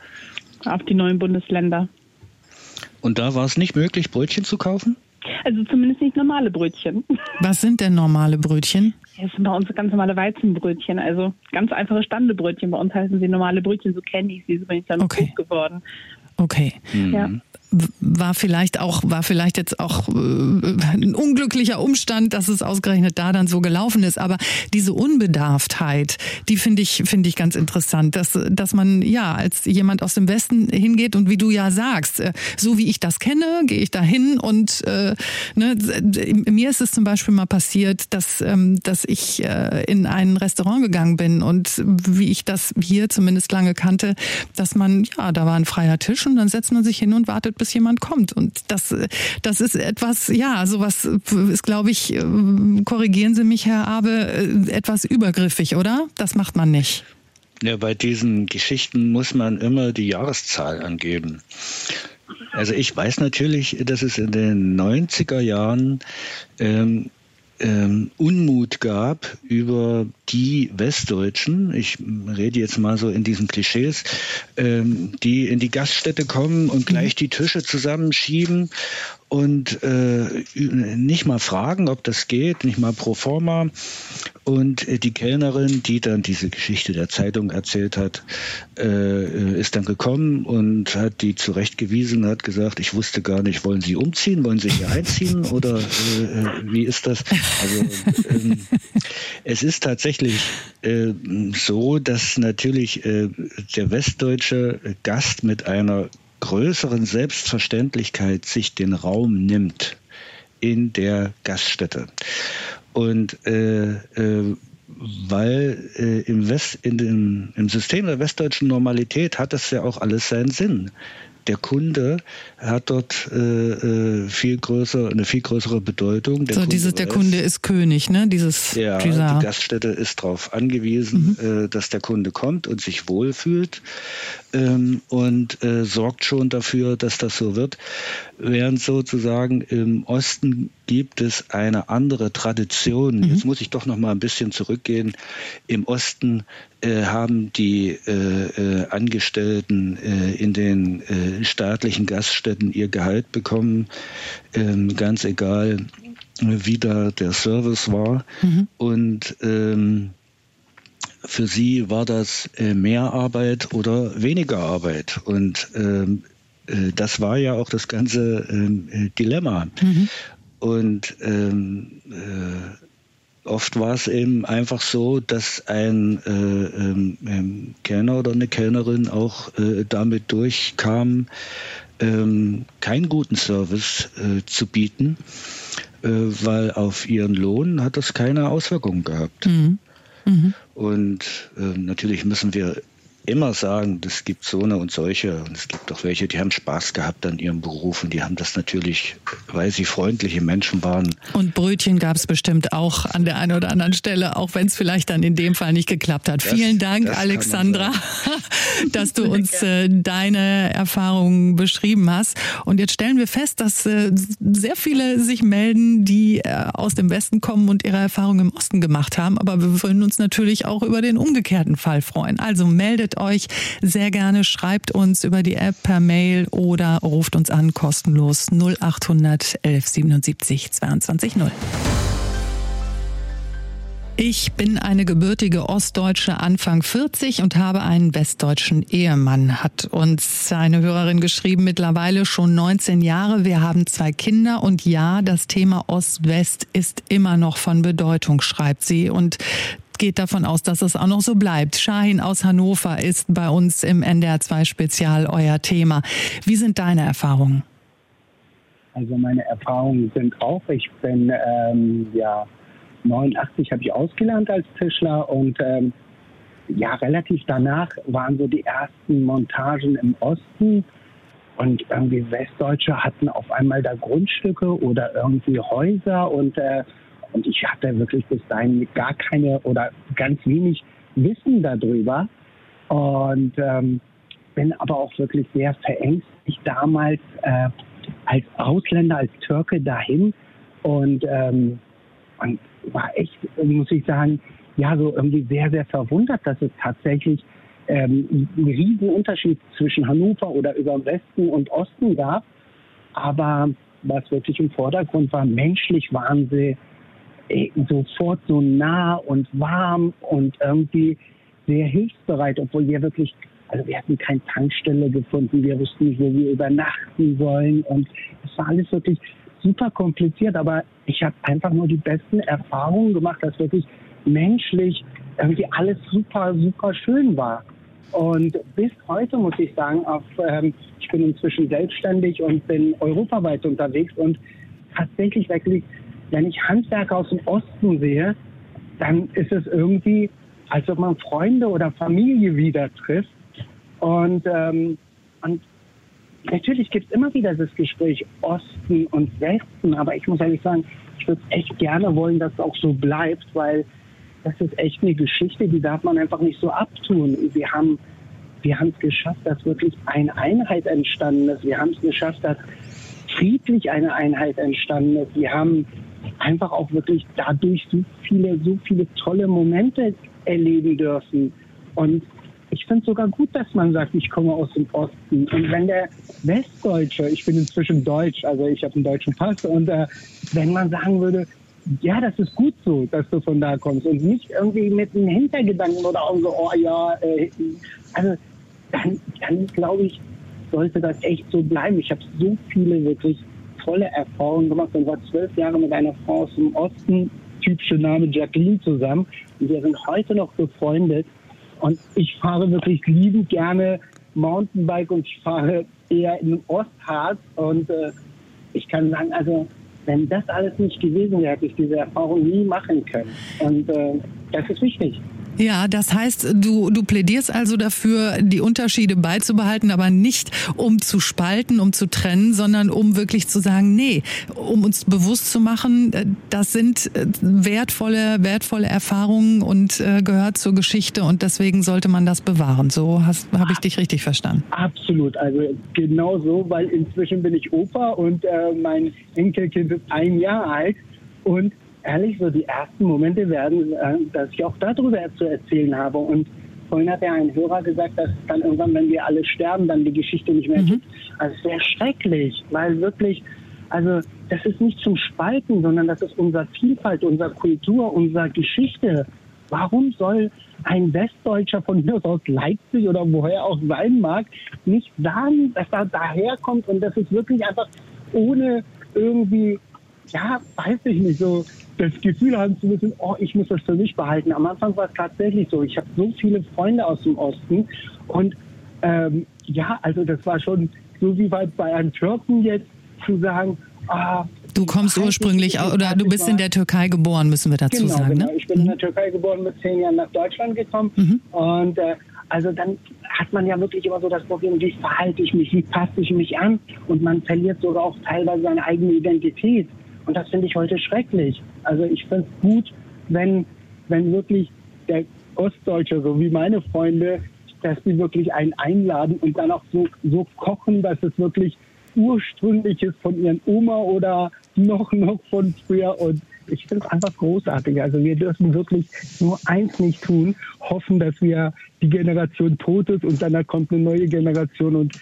auf die neuen Bundesländer. Und da war es nicht möglich, Brötchen zu kaufen? Also zumindest nicht normale Brötchen. Was sind denn normale Brötchen? Das sind bei uns ganz normale Weizenbrötchen, also ganz einfache Standebrötchen. Bei uns heißen sie normale Brötchen, so kenne ich sie, so bin ich dann okay. groß geworden. Okay. Mhm. Ja war vielleicht auch war vielleicht jetzt auch äh, ein unglücklicher Umstand, dass es ausgerechnet da dann so gelaufen ist. Aber diese Unbedarftheit, die finde ich finde ich ganz interessant, dass dass man ja als jemand aus dem Westen hingeht und wie du ja sagst, äh, so wie ich das kenne, gehe ich da hin und äh, ne, mir ist es zum Beispiel mal passiert, dass ähm, dass ich äh, in ein Restaurant gegangen bin und wie ich das hier zumindest lange kannte, dass man ja da war ein freier Tisch und dann setzt man sich hin und wartet bis jemand kommt. Und das, das ist etwas, ja, sowas ist, glaube ich, ähm, korrigieren Sie mich, Herr Abe, äh, etwas übergriffig, oder? Das macht man nicht. Ja, bei diesen Geschichten muss man immer die Jahreszahl angeben. Also ich weiß natürlich, dass es in den 90er Jahren ähm, ähm, Unmut gab über die Westdeutschen, ich rede jetzt mal so in diesen Klischees, ähm, die in die Gaststätte kommen und gleich die Tische zusammenschieben und äh, nicht mal fragen, ob das geht, nicht mal pro forma. Und äh, die Kellnerin, die dann diese Geschichte der Zeitung erzählt hat, äh, ist dann gekommen und hat die zurechtgewiesen, hat gesagt, ich wusste gar nicht, wollen Sie umziehen, wollen Sie hier einziehen oder äh, äh wie ist das? Also ähm, es ist tatsächlich äh, so, dass natürlich der westdeutsche Gast mit einer größeren Selbstverständlichkeit sich den Raum nimmt in der Gaststätte. Und äh, äh, weil äh, im, West, in dem, im System der westdeutschen Normalität hat das ja auch alles seinen Sinn der Kunde hat dort äh, äh, viel größer, eine viel größere Bedeutung. Der so, Kunde dieses, der Kunde ist König, ne? Dieses ja, die Gaststätte ist darauf angewiesen, mhm. äh, dass der Kunde kommt und sich wohlfühlt ähm, und äh, sorgt schon dafür, dass das so wird. Während sozusagen im Osten gibt es eine andere Tradition. Mhm. Jetzt muss ich doch noch mal ein bisschen zurückgehen. Im Osten äh, haben die äh, äh Angestellten äh, in den äh, staatlichen Gaststätten ihr Gehalt bekommen, ähm, ganz egal, wie da der Service war. Mhm. Und ähm, für sie war das äh, mehr Arbeit oder weniger Arbeit. Und ähm, das war ja auch das ganze ähm, Dilemma. Mhm. Und ähm, äh, oft war es eben einfach so, dass ein äh, ähm, ähm, Kellner oder eine Kellnerin auch äh, damit durchkam, ähm, keinen guten Service äh, zu bieten, äh, weil auf ihren Lohn hat das keine Auswirkungen gehabt. Mhm. Mhm. Und äh, natürlich müssen wir immer sagen, es gibt so eine und solche. Und es gibt auch welche, die haben Spaß gehabt an ihrem Beruf und die haben das natürlich, weil sie freundliche Menschen waren. Und Brötchen gab es bestimmt auch an der einen oder anderen Stelle, auch wenn es vielleicht dann in dem Fall nicht geklappt hat. Das, Vielen Dank, Alexandra, dass du uns äh, deine Erfahrungen beschrieben hast. Und jetzt stellen wir fest, dass äh, sehr viele sich melden, die äh, aus dem Westen kommen und ihre Erfahrungen im Osten gemacht haben. Aber wir wollen uns natürlich auch über den umgekehrten Fall freuen. Also meldet euch sehr gerne, schreibt uns über die App per Mail oder ruft uns an kostenlos 0800 11 77 22 0. Ich bin eine gebürtige Ostdeutsche Anfang 40 und habe einen westdeutschen Ehemann, hat uns eine Hörerin geschrieben, mittlerweile schon 19 Jahre. Wir haben zwei Kinder und ja, das Thema Ost-West ist immer noch von Bedeutung, schreibt sie. Und geht davon aus, dass es auch noch so bleibt. Shahin aus Hannover ist bei uns im NDR 2 Spezial euer Thema. Wie sind deine Erfahrungen? Also meine Erfahrungen sind auch, ich bin ähm, ja 89 habe ich ausgelernt als Tischler und ähm, ja relativ danach waren so die ersten Montagen im Osten und irgendwie Westdeutsche hatten auf einmal da Grundstücke oder irgendwie Häuser und äh, und ich hatte wirklich bis dahin gar keine oder ganz wenig Wissen darüber. Und ähm, bin aber auch wirklich sehr verängstigt damals äh, als Ausländer, als Türke dahin. Und, ähm, und war echt, muss ich sagen, ja, so irgendwie sehr, sehr verwundert, dass es tatsächlich ähm, einen riesen Unterschied zwischen Hannover oder über Westen und Osten gab. Aber was wirklich im Vordergrund war, menschlich waren sie sofort so nah und warm und irgendwie sehr hilfsbereit, obwohl wir wirklich, also wir hatten keine Tankstelle gefunden, wir wussten nicht, wo wir übernachten sollen und es war alles wirklich super kompliziert, aber ich habe einfach nur die besten Erfahrungen gemacht, dass wirklich menschlich irgendwie alles super, super schön war. Und bis heute muss ich sagen, auf, ähm, ich bin inzwischen selbstständig und bin europaweit unterwegs und tatsächlich wirklich, wenn ich Handwerker aus dem Osten sehe, dann ist es irgendwie, als ob man Freunde oder Familie wieder trifft. Und, ähm, und natürlich gibt es immer wieder das Gespräch Osten und Westen, aber ich muss ehrlich sagen, ich würde echt gerne wollen, dass es auch so bleibt, weil das ist echt eine Geschichte, die darf man einfach nicht so abtun. Wir haben wir es geschafft, dass wirklich eine Einheit entstanden ist. Wir haben es geschafft, dass friedlich eine Einheit entstanden ist. Wir haben einfach auch wirklich dadurch so viele, so viele tolle Momente erleben dürfen. Und ich finde es sogar gut, dass man sagt, ich komme aus dem Osten. Und wenn der Westdeutsche, ich bin inzwischen Deutsch, also ich habe einen deutschen Pass, und äh, wenn man sagen würde, ja, das ist gut so, dass du von da kommst und nicht irgendwie mit einem Hintergedanken oder auch so, oh ja, äh, also dann, dann glaube ich, sollte das echt so bleiben. Ich habe so viele wirklich tolle Erfahrungen gemacht und war zwölf Jahre mit einer Frau aus dem Osten, typische Name Jacqueline zusammen. Und wir sind heute noch befreundet. Und ich fahre wirklich liebend gerne Mountainbike und ich fahre eher den Ostharz. Und äh, ich kann sagen, also wenn das alles nicht gewesen wäre, hätte ich diese Erfahrung nie machen können. Und äh, das ist wichtig. Ja, das heißt, du, du plädierst also dafür, die Unterschiede beizubehalten, aber nicht um zu spalten, um zu trennen, sondern um wirklich zu sagen, nee, um uns bewusst zu machen, äh, das sind äh, wertvolle, wertvolle Erfahrungen und äh, gehört zur Geschichte und deswegen sollte man das bewahren. So habe ich dich richtig verstanden. Absolut, also genau so, weil inzwischen bin ich Opa und äh, mein Enkelkind ist ein Jahr alt und ehrlich, so die ersten Momente werden, äh, dass ich auch darüber zu erzählen habe. Und vorhin hat ja ein Hörer gesagt, dass dann irgendwann, wenn wir alle sterben, dann die Geschichte nicht mehr mhm. gibt. Also sehr schrecklich, weil wirklich, also das ist nicht zum Spalten, sondern das ist unsere Vielfalt, unsere Kultur, unsere Geschichte. Warum soll ein Westdeutscher von mir aus Leipzig oder woher auch sein mag, nicht sagen, dass er daherkommt und das ist wirklich einfach ohne irgendwie, ja, weiß ich nicht, so das Gefühl haben zu müssen, oh, ich muss das für mich behalten. Am Anfang war es tatsächlich so. Ich habe so viele Freunde aus dem Osten und ähm, ja, also das war schon so wie bei einem Türken jetzt zu sagen, ah, Du kommst ursprünglich oder du bist in der Türkei geboren, müssen wir dazu genau, sagen. Genau. Ne? Ich bin in der Türkei geboren, mit zehn Jahren nach Deutschland gekommen. Mhm. Und äh, also dann hat man ja wirklich immer so das Problem, wie verhalte ich mich, wie passe ich mich an? Und man verliert sogar auch teilweise seine eigene Identität. Und das finde ich heute schrecklich. Also ich finde es gut, wenn, wenn wirklich der Ostdeutsche, so wie meine Freunde, dass die wirklich einen einladen und dann auch so, so kochen, dass es wirklich ursprünglich ist von ihren Oma oder noch, noch von früher. Und ich finde es einfach großartig. Also wir dürfen wirklich nur eins nicht tun, hoffen, dass wir die Generation tot ist und dann kommt eine neue Generation und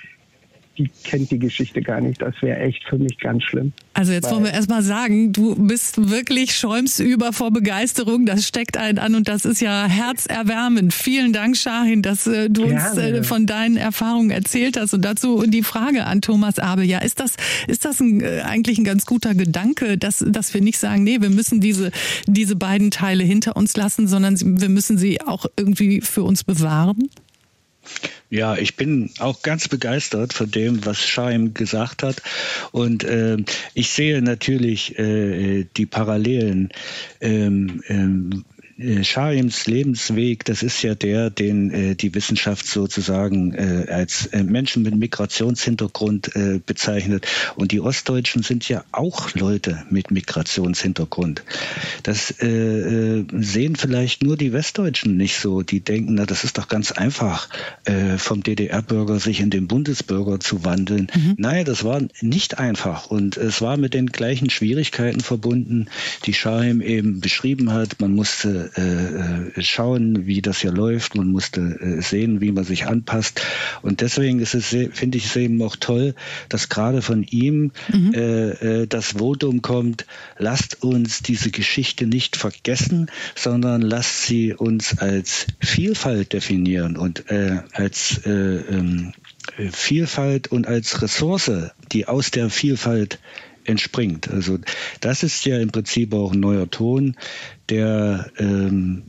die kennt die Geschichte gar nicht. Das wäre echt für mich ganz schlimm. Also jetzt wollen wir erstmal sagen, du bist wirklich schäumsüber vor Begeisterung. Das steckt einen an und das ist ja herzerwärmend. Vielen Dank, Shahin, dass äh, du Gerne. uns äh, von deinen Erfahrungen erzählt hast. Und dazu die Frage an Thomas Abel. Ja, ist das, ist das ein, äh, eigentlich ein ganz guter Gedanke, dass, dass wir nicht sagen, nee, wir müssen diese, diese beiden Teile hinter uns lassen, sondern wir müssen sie auch irgendwie für uns bewahren? Ja, ich bin auch ganz begeistert von dem, was Scheim gesagt hat. Und äh, ich sehe natürlich äh, die Parallelen. Ähm, ähm, äh, Schaims Lebensweg, das ist ja der, den äh, die Wissenschaft sozusagen äh, als Menschen mit Migrationshintergrund bezeichnet. Und die Ostdeutschen sind ja auch Leute mit Migrationshintergrund. Das sehen vielleicht nur die Westdeutschen nicht so. Die denken, na, das ist doch ganz einfach, vom DDR-Bürger sich in den Bundesbürger zu wandeln. Mhm. Nein, das war nicht einfach. Und es war mit den gleichen Schwierigkeiten verbunden, die Schaim eben beschrieben hat. Man musste musste äh, schauen, wie das hier läuft, man musste äh, sehen, wie man sich anpasst. Und deswegen ist es, finde ich es eben auch toll, dass gerade von ihm mhm. äh, äh, das Votum kommt, lasst uns diese Geschichte nicht vergessen, sondern lasst sie uns als Vielfalt definieren und äh, als äh, ähm, Vielfalt und als Ressource, die aus der Vielfalt entspringt. Also das ist ja im Prinzip auch ein neuer Ton, der ähm,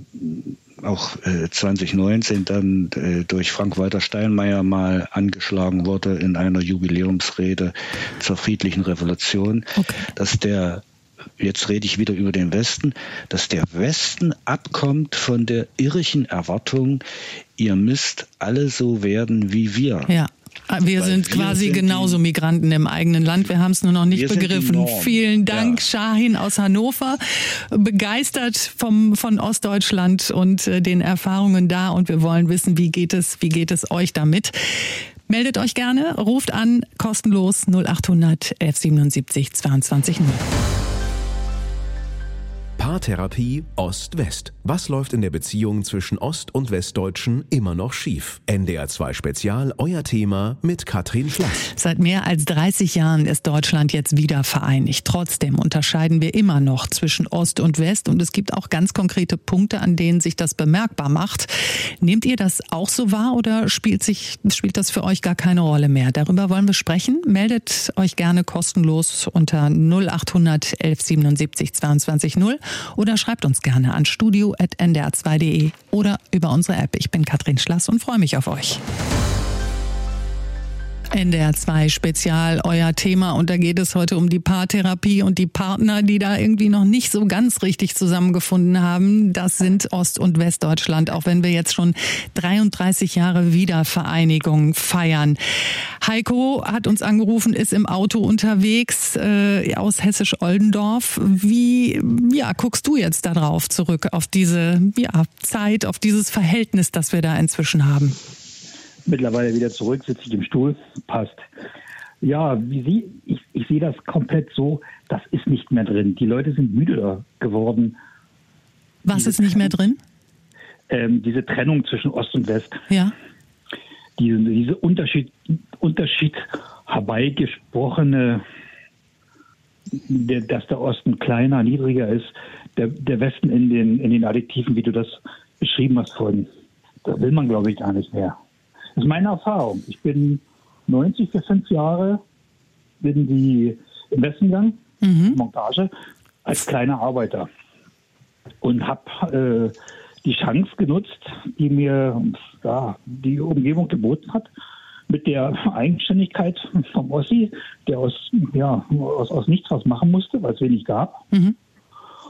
auch äh, 2019 dann äh, durch Frank-Walter Steinmeier mal angeschlagen wurde in einer Jubiläumsrede zur friedlichen Revolution, okay. dass der jetzt rede ich wieder über den Westen, dass der Westen abkommt von der irrischen Erwartung, ihr müsst alle so werden wie wir. Ja. Wir sind wir quasi sind genauso die, Migranten im eigenen Land. Wir haben es nur noch nicht begriffen. Vielen Dank, ja. Shahin aus Hannover. Begeistert vom, von Ostdeutschland und äh, den Erfahrungen da. Und wir wollen wissen, wie geht es, wie geht es euch damit? Meldet euch gerne, ruft an, kostenlos 0800 1177 22 0. Paartherapie Ost-West. Was läuft in der Beziehung zwischen Ost- und Westdeutschen immer noch schief? NDR 2 Spezial, euer Thema mit Katrin Schlass. Seit mehr als 30 Jahren ist Deutschland jetzt wieder vereinigt. Trotzdem unterscheiden wir immer noch zwischen Ost und West und es gibt auch ganz konkrete Punkte, an denen sich das bemerkbar macht. Nehmt ihr das auch so wahr oder spielt sich, spielt das für euch gar keine Rolle mehr? Darüber wollen wir sprechen. Meldet euch gerne kostenlos unter 0800 1177 22 0 oder schreibt uns gerne an studio.ndr2.de oder über unsere App. Ich bin Katrin Schlass und freue mich auf euch. NDR 2 Spezial, euer Thema. Und da geht es heute um die Paartherapie und die Partner, die da irgendwie noch nicht so ganz richtig zusammengefunden haben. Das sind Ost- und Westdeutschland, auch wenn wir jetzt schon 33 Jahre Wiedervereinigung feiern. Heiko hat uns angerufen, ist im Auto unterwegs äh, aus Hessisch-Oldendorf. Wie ja, guckst du jetzt darauf zurück, auf diese ja, Zeit, auf dieses Verhältnis, das wir da inzwischen haben? Mittlerweile wieder zurück, sitze ich im Stuhl, passt. Ja, wie Sie, ich, ich sehe das komplett so, das ist nicht mehr drin. Die Leute sind müde geworden. Was diese ist nicht mehr drin? Ähm, diese Trennung zwischen Ost und West. Ja. Diese, diese Unterschied, Unterschied herbeigesprochene, der, dass der Osten kleiner, niedriger ist, der, der Westen in den, in den Additiven, wie du das beschrieben hast vorhin. Das will man, glaube ich, gar nicht mehr. Das ist meine Erfahrung. Ich bin 90 für fünf Jahre in die im Westen gegangen, mhm. Montage, als kleiner Arbeiter und habe äh, die Chance genutzt, die mir ja, die Umgebung geboten hat, mit der Eigenständigkeit vom Ossi, der aus, ja, aus, aus nichts was machen musste, weil es wenig gab. Mhm.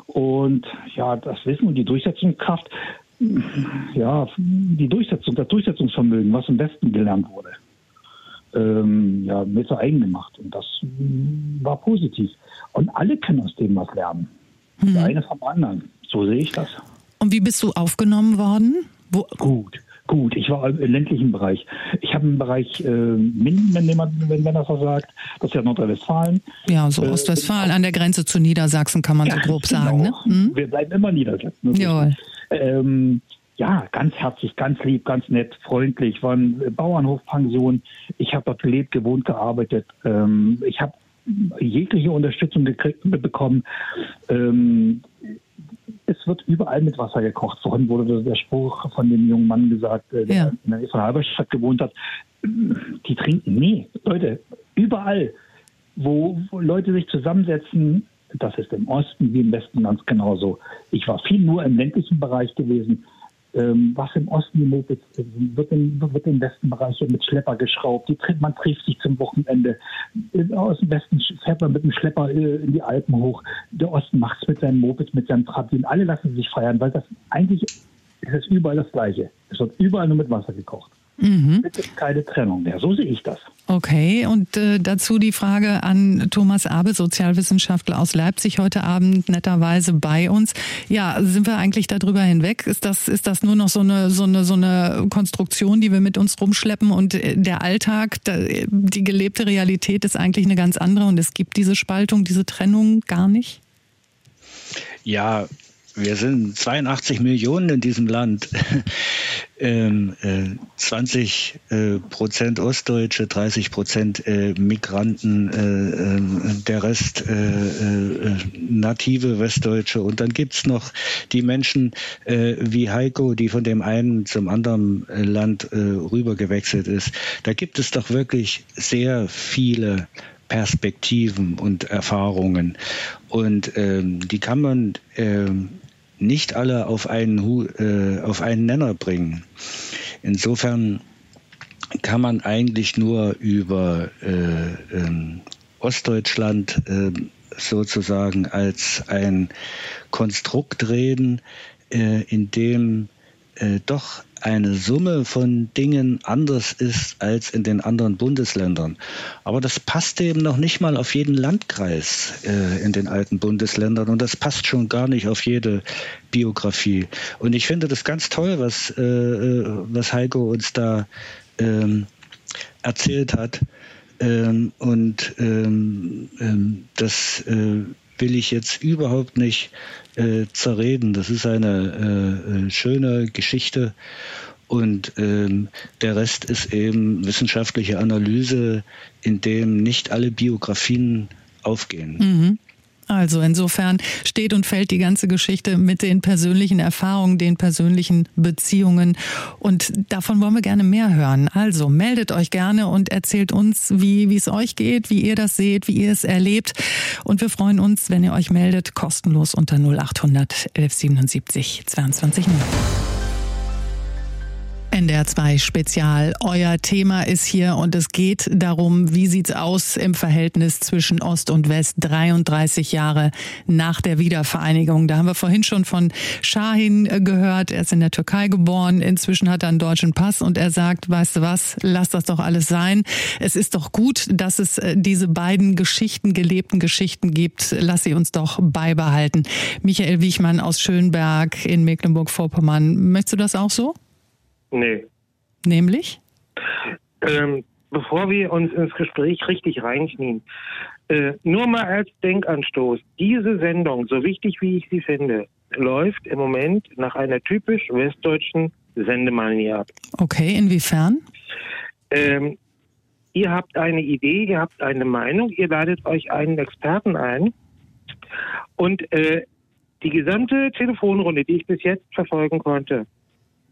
Und ja, das Wissen und die Durchsetzungskraft ja, die Durchsetzung, das Durchsetzungsvermögen, was im Westen gelernt wurde, ähm, ja, mit zu eigen gemacht. Und das mm, war positiv. Und alle können aus dem was lernen. Mhm. Der eine vom anderen. So sehe ich das. Und wie bist du aufgenommen worden? Wo? Gut. Gut, ich war im ländlichen Bereich. Ich habe im Bereich äh, Minden, wenn, jemand, wenn man das so sagt, das ist ja Nordrhein-Westfalen. Ja, so äh, Ostwestfalen an der Grenze zu Niedersachsen kann man ja, so grob genau. sagen. Ne? Hm? Wir bleiben immer Niedersachsen. Jawohl. Ähm, ja, ganz herzlich, ganz lieb, ganz nett, freundlich, war eine Bauernhofpension. Ich habe dort gelebt, gewohnt, gearbeitet. Ähm, ich habe jegliche Unterstützung gekriegt, bekommen. Ähm, es wird überall mit Wasser gekocht. Vorhin wurde der Spruch von dem jungen Mann gesagt, äh, der ja. in der Halberstadt gewohnt hat. Die trinken. Nee, Leute, überall, wo, wo Leute sich zusammensetzen, das ist im Osten wie im Westen ganz genauso. Ich war viel nur im ländlichen Bereich gewesen. Ähm, was im Osten gemäht ist, wird im, wird im Westenbereich mit Schlepper geschraubt. Die, man trifft sich zum Wochenende. Aus dem Westen fährt man mit dem Schlepper äh, in die Alpen hoch. Der Osten macht es mit seinem Moped, mit seinem Trampolin. Alle lassen sich feiern, weil das eigentlich ist es überall das Gleiche. Es wird überall nur mit Wasser gekocht. Mhm. Bitte keine Trennung mehr. So sehe ich das. Okay, und äh, dazu die Frage an Thomas Abel, Sozialwissenschaftler aus Leipzig, heute Abend netterweise bei uns. Ja, sind wir eigentlich darüber hinweg? Ist das, ist das nur noch so eine, so, eine, so eine Konstruktion, die wir mit uns rumschleppen und äh, der Alltag, die gelebte Realität ist eigentlich eine ganz andere und es gibt diese Spaltung, diese Trennung gar nicht? Ja, wir sind 82 Millionen in diesem Land. ähm, äh, 20 äh, Prozent Ostdeutsche, 30 Prozent äh, Migranten, äh, äh, der Rest native Westdeutsche. Und dann gibt's noch die Menschen wie Heiko, die von dem einen zum anderen Land rübergewechselt ist. Da gibt es doch wirklich sehr viele Perspektiven und Erfahrungen. Und ähm, die kann man ähm, nicht alle auf einen, äh, auf einen Nenner bringen. Insofern kann man eigentlich nur über äh, ähm, Ostdeutschland äh, sozusagen als ein Konstrukt reden, äh, in dem äh, doch eine Summe von Dingen anders ist als in den anderen Bundesländern. Aber das passt eben noch nicht mal auf jeden Landkreis äh, in den alten Bundesländern und das passt schon gar nicht auf jede Biografie. Und ich finde das ganz toll, was, äh, äh was Heiko uns da ähm, erzählt hat. Ähm, und ähm, ähm das äh, will ich jetzt überhaupt nicht äh, zerreden. Das ist eine äh, äh, schöne Geschichte und ähm, der Rest ist eben wissenschaftliche Analyse, in dem nicht alle Biografien aufgehen. Mhm. Also insofern steht und fällt die ganze Geschichte mit den persönlichen Erfahrungen, den persönlichen Beziehungen. Und davon wollen wir gerne mehr hören. Also meldet euch gerne und erzählt uns, wie, es euch geht, wie ihr das seht, wie ihr es erlebt. Und wir freuen uns, wenn ihr euch meldet, kostenlos unter 0800 1177 22 0. NDR 2 Spezial. Euer Thema ist hier und es geht darum, wie sieht's aus im Verhältnis zwischen Ost und West 33 Jahre nach der Wiedervereinigung. Da haben wir vorhin schon von Shahin gehört. Er ist in der Türkei geboren. Inzwischen hat er einen deutschen Pass und er sagt, weißt du was, lass das doch alles sein. Es ist doch gut, dass es äh, diese beiden Geschichten, gelebten Geschichten gibt. Lass sie uns doch beibehalten. Michael Wiechmann aus Schönberg in Mecklenburg-Vorpommern. Möchtest du das auch so? Nee. Nämlich? Ähm, bevor wir uns ins Gespräch richtig reinknien, äh, nur mal als Denkanstoß. Diese Sendung, so wichtig wie ich sie finde, läuft im Moment nach einer typisch westdeutschen Sendemanier ab. Okay, inwiefern? Ähm, ihr habt eine Idee, ihr habt eine Meinung, ihr ladet euch einen Experten ein und äh, die gesamte Telefonrunde, die ich bis jetzt verfolgen konnte,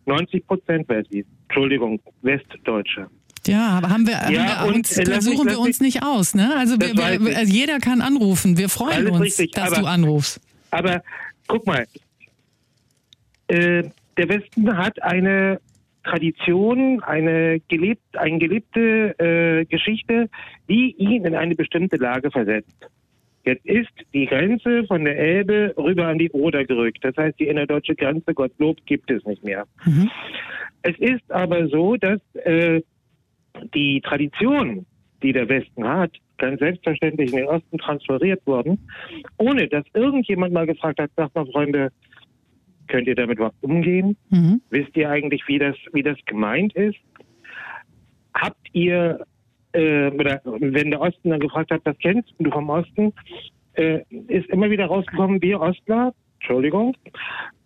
90 Prozent Wessis. Entschuldigung, Westdeutsche. Ja, aber haben wir, ja, haben wir uns, und, äh, suchen wir uns nicht aus, ne? Also wir, wir, jeder kann anrufen. Wir freuen uns, richtig, dass aber, du anrufst. Aber guck mal, äh, der Westen hat eine Tradition, eine gelebt, eine gelebte äh, Geschichte, die ihn in eine bestimmte Lage versetzt. Jetzt ist die Grenze von der Elbe rüber an die Oder gerückt. Das heißt, die innerdeutsche Grenze, Gottlob, gibt es nicht mehr. Mhm. Es ist aber so, dass äh, die Tradition, die der Westen hat, ganz selbstverständlich in den Osten transferiert worden, ohne dass irgendjemand mal gefragt hat, sagt mal, Freunde, könnt ihr damit was umgehen? Mhm. Wisst ihr eigentlich, wie das, wie das gemeint ist? Habt ihr äh, oder wenn der Osten dann gefragt hat, was kennst du vom Osten, äh, ist immer wieder rausgekommen, wir Ostler, Entschuldigung,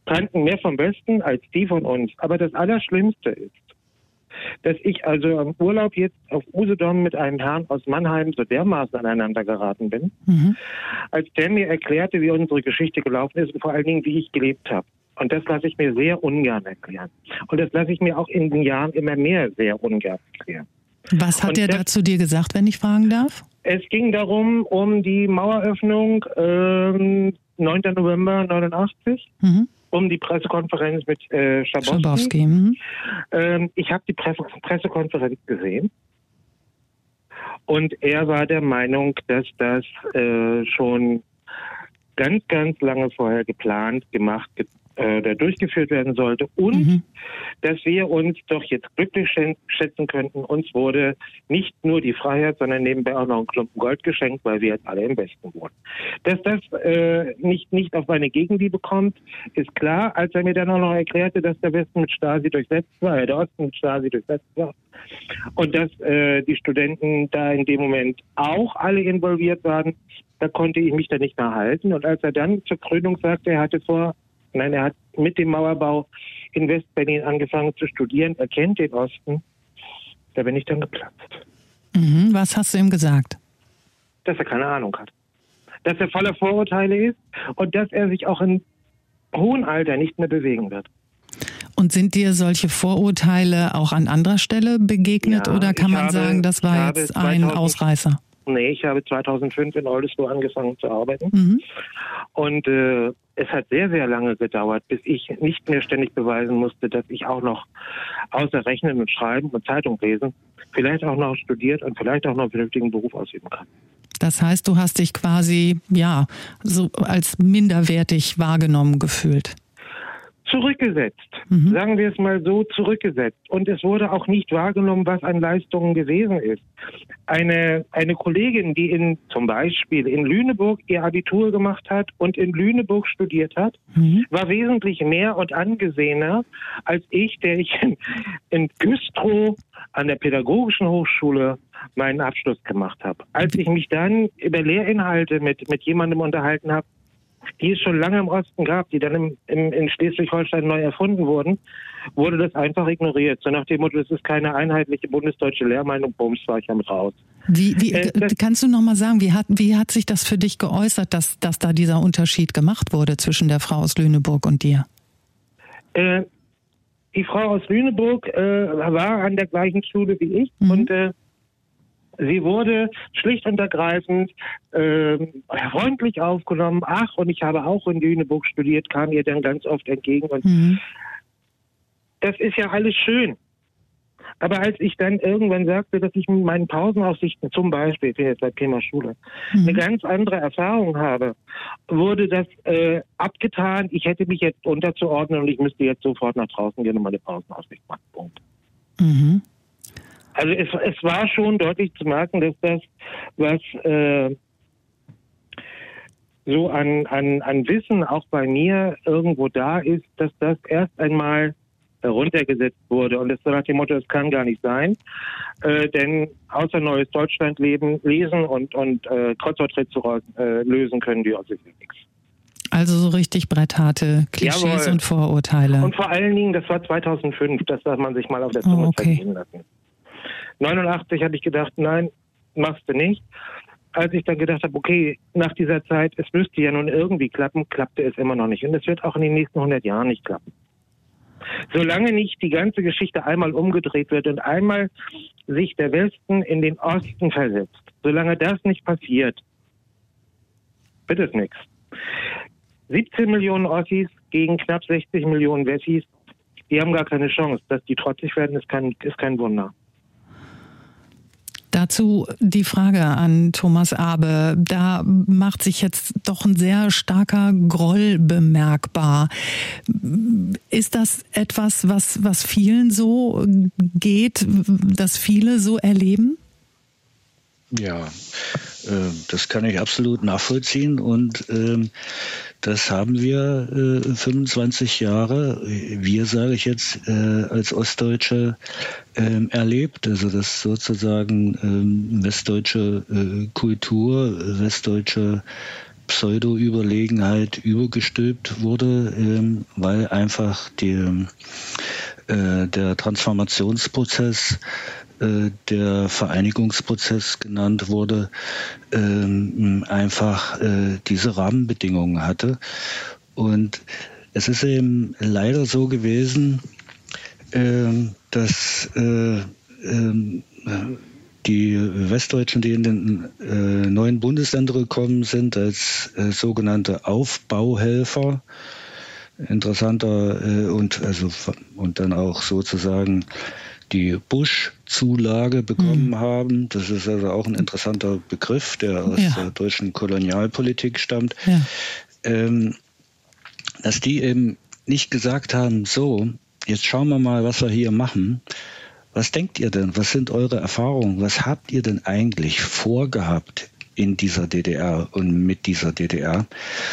kannten mehr vom Westen als die von uns. Aber das Allerschlimmste ist, dass ich also im Urlaub jetzt auf Usedom mit einem Herrn aus Mannheim so dermaßen aneinander geraten bin, mhm. als der mir erklärte, wie unsere Geschichte gelaufen ist und vor allen Dingen, wie ich gelebt habe. Und das lasse ich mir sehr ungern erklären. Und das lasse ich mir auch in den Jahren immer mehr sehr ungern erklären. Was hat er da zu dir gesagt, wenn ich fragen darf? Es ging darum, um die Maueröffnung ähm, 9. November 89. Mhm. Um die Pressekonferenz mit äh, Schabowski. Schabowski mhm. ähm, ich habe die Presse Pressekonferenz gesehen. Und er war der Meinung, dass das äh, schon ganz, ganz lange vorher geplant, gemacht, äh, durchgeführt werden sollte und mhm. dass wir uns doch jetzt glücklich schätzen könnten. Uns wurde nicht nur die Freiheit, sondern nebenbei auch noch ein Klumpen Gold geschenkt, weil wir jetzt alle im Westen wohnen. Dass das äh, nicht, nicht auf meine Gegenliebe kommt, ist klar, als er mir dann auch noch erklärte, dass der Westen mit Stasi durchsetzt war, äh, der Osten mit Stasi durchsetzt war und dass äh, die Studenten da in dem Moment auch alle involviert waren, da konnte ich mich dann nicht mehr halten. Und als er dann zur Krönung sagte, er hatte vor, Nein, er hat mit dem Mauerbau in Westberlin angefangen zu studieren. Er kennt den Osten. Da bin ich dann geplatzt. Mhm. Was hast du ihm gesagt? Dass er keine Ahnung hat. Dass er voller Vorurteile ist und dass er sich auch im hohen Alter nicht mehr bewegen wird. Und sind dir solche Vorurteile auch an anderer Stelle begegnet Ja, oder kann man habe- sagen, das war jetzt ein 2000 Ausreißer? Nee, ich habe 2005 in Oldesloe angefangen zu arbeiten. Mhm. Und äh, es hat sehr, sehr lange gedauert, bis ich nicht mehr ständig beweisen musste, dass ich auch noch außer Rechnen und Schreiben und Zeitung lesen, vielleicht auch noch studiert und vielleicht auch noch einen vernünftigen Beruf ausüben kann. Das heißt, du hast dich quasi, ja, so als minderwertig wahrgenommen gefühlt. Zurückgesetzt, Mhm. sagen wir es mal so, zurückgesetzt. Und es wurde auch nicht wahrgenommen, was an Leistungen gewesen ist. Eine, eine Kollegin, die in, zum Beispiel in Lüneburg ihr Abitur gemacht hat und in Lüneburg studiert hat, Mhm. war wesentlich mehr und angesehener als ich, der ich in, in Güstrow an der Pädagogischen Hochschule meinen Abschluss gemacht habe. Als ich mich dann über Lehrinhalte mit, mit jemandem unterhalten habe, die es schon lange im Osten gab, die dann im, im, in Schleswig-Holstein neu erfunden wurden, wurde das einfach ignoriert. So nach dem Motto, das ist keine einheitliche bundesdeutsche Lehrmeinung, bums, war ich damit raus. Wie, wie, Äh, das- kannst du noch mal sagen, wie hat, wie hat sich das für dich geäußert, dass, dass da dieser Unterschied gemacht wurde zwischen der Frau aus Lüneburg und dir? Äh, die Frau aus Lüneburg äh, war an der gleichen Schule wie ich und äh, sie wurde schlicht und ergreifend äh, freundlich aufgenommen. Ach, und ich habe auch in Lüneburg studiert, kam ihr dann ganz oft entgegen. Und Mhm. das ist ja alles schön. Aber als ich dann irgendwann sagte, dass ich mit meinen Pausenaufsichten zum Beispiel, ich bin jetzt beim Thema Schule, eine ganz andere Erfahrung habe, wurde das äh, abgetan. Ich hätte mich jetzt unterzuordnen und ich müsste jetzt sofort nach draußen gehen und meine Pausenaufsicht machen. Punkt. Mhm. Also es, es war schon deutlich zu merken, dass das, was äh, so an, an, an Wissen auch bei mir irgendwo da ist, dass das erst einmal heruntergesetzt wurde. Und das so nach dem Motto, es kann gar nicht sein. Äh, denn außer Neues Deutschland leben, lesen und, und äh, Kreuzworträtsel äh, lösen können die also nichts. Also so richtig brettharte Klischees Jawohl. und Vorurteile. Und vor allen Dingen, das war 2005, das darf man sich mal auf der Oh, Zunge okay. zergehen lassen. 89 hatte ich gedacht, nein, machst du nicht. Als ich dann gedacht habe, okay, nach dieser Zeit, es müsste ja nun irgendwie klappen, klappte es immer noch nicht. Und es wird auch in den nächsten 100 Jahren nicht klappen. Solange nicht die ganze Geschichte einmal umgedreht wird und einmal sich der Westen in den Osten versetzt, solange das nicht passiert, wird es nichts. 17 Millionen Ossis gegen knapp 60 Millionen Wessis, die haben gar keine Chance. Dass die trotzig werden, ist kein, ist kein Wunder. Dazu die Frage an Thomas Abe. Da macht sich jetzt doch ein sehr starker Groll bemerkbar. Ist das etwas, was, was vielen so geht, dass viele so erleben? Ja, äh, das kann ich absolut nachvollziehen und ähm, das haben wir äh, 25 Jahre, wir sage ich jetzt äh, als Ostdeutsche ähm, erlebt, also dass sozusagen ähm, westdeutsche äh, Kultur, westdeutsche Pseudo-Überlegenheit übergestülpt wurde, ähm, weil einfach die, äh, der Transformationsprozess äh, der Vereinigungsprozess genannt wurde, ähm, einfach äh, diese Rahmenbedingungen hatte. Und es ist eben leider so gewesen, ähm, dass äh, ähm, die Westdeutschen, die in den äh, neuen Bundesländer gekommen sind, als äh, sogenannte Aufbauhelfer, interessanter äh, und also und dann auch sozusagen die Bush-Zulage bekommen haben. Das ist also auch ein interessanter Begriff, der aus Ja. der deutschen Kolonialpolitik stammt. Ja. Ähm, dass die eben nicht gesagt haben, so, jetzt schauen wir mal, was wir hier machen. Was denkt ihr denn? Was sind eure Erfahrungen? Was habt ihr denn eigentlich vorgehabt in dieser DDR und mit dieser DDR,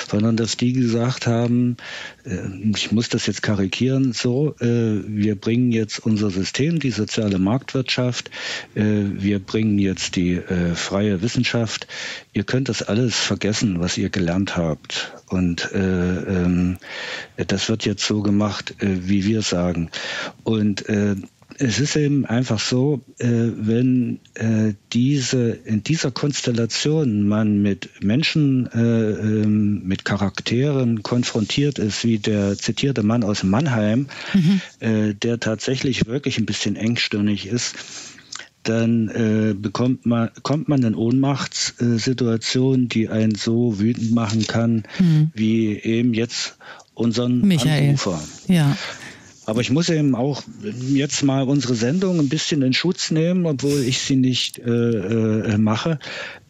sondern dass die gesagt haben, äh, ich muss das jetzt karikieren, so, äh, wir bringen jetzt unser System, die soziale Marktwirtschaft, äh, wir bringen jetzt die freie Wissenschaft, ihr könnt das alles vergessen, was ihr gelernt habt. Und ähm, das wird jetzt so gemacht, wie wir sagen. Und es ist eben einfach so, äh, wenn äh, diese in dieser Konstellation man mit Menschen, äh, ähm, mit Charakteren konfrontiert ist, wie der zitierte Mann aus Mannheim, mhm. Der tatsächlich wirklich ein bisschen engstirnig ist, dann äh, bekommt man, kommt man in Ohnmachtssituationen, die einen so wütend machen kann, mhm. wie eben jetzt unseren Michael. Anrufer. Ja. Aber ich muss eben auch jetzt mal unsere Sendung ein bisschen in Schutz nehmen, obwohl ich sie nicht äh, äh, mache.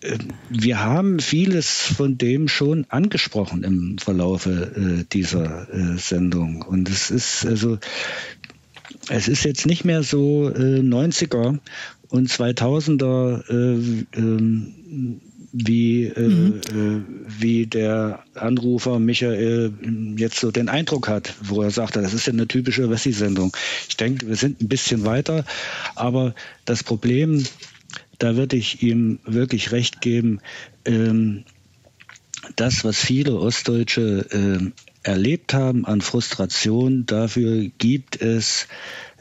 Äh, wir haben vieles von dem schon angesprochen im Verlaufe äh, dieser äh, Sendung. Und es ist also, es ist jetzt nicht mehr so äh, 90er und 2000er äh, äh, wie, äh, mhm. äh, wie der Anrufer Michael jetzt so den Eindruck hat, wo er sagte, das ist ja eine typische Wessi-Sendung. Ich denke, wir sind ein bisschen weiter, aber das Problem, da würde ich ihm wirklich recht geben, ähm, das, was viele Ostdeutsche äh, erlebt haben an Frustration, dafür gibt es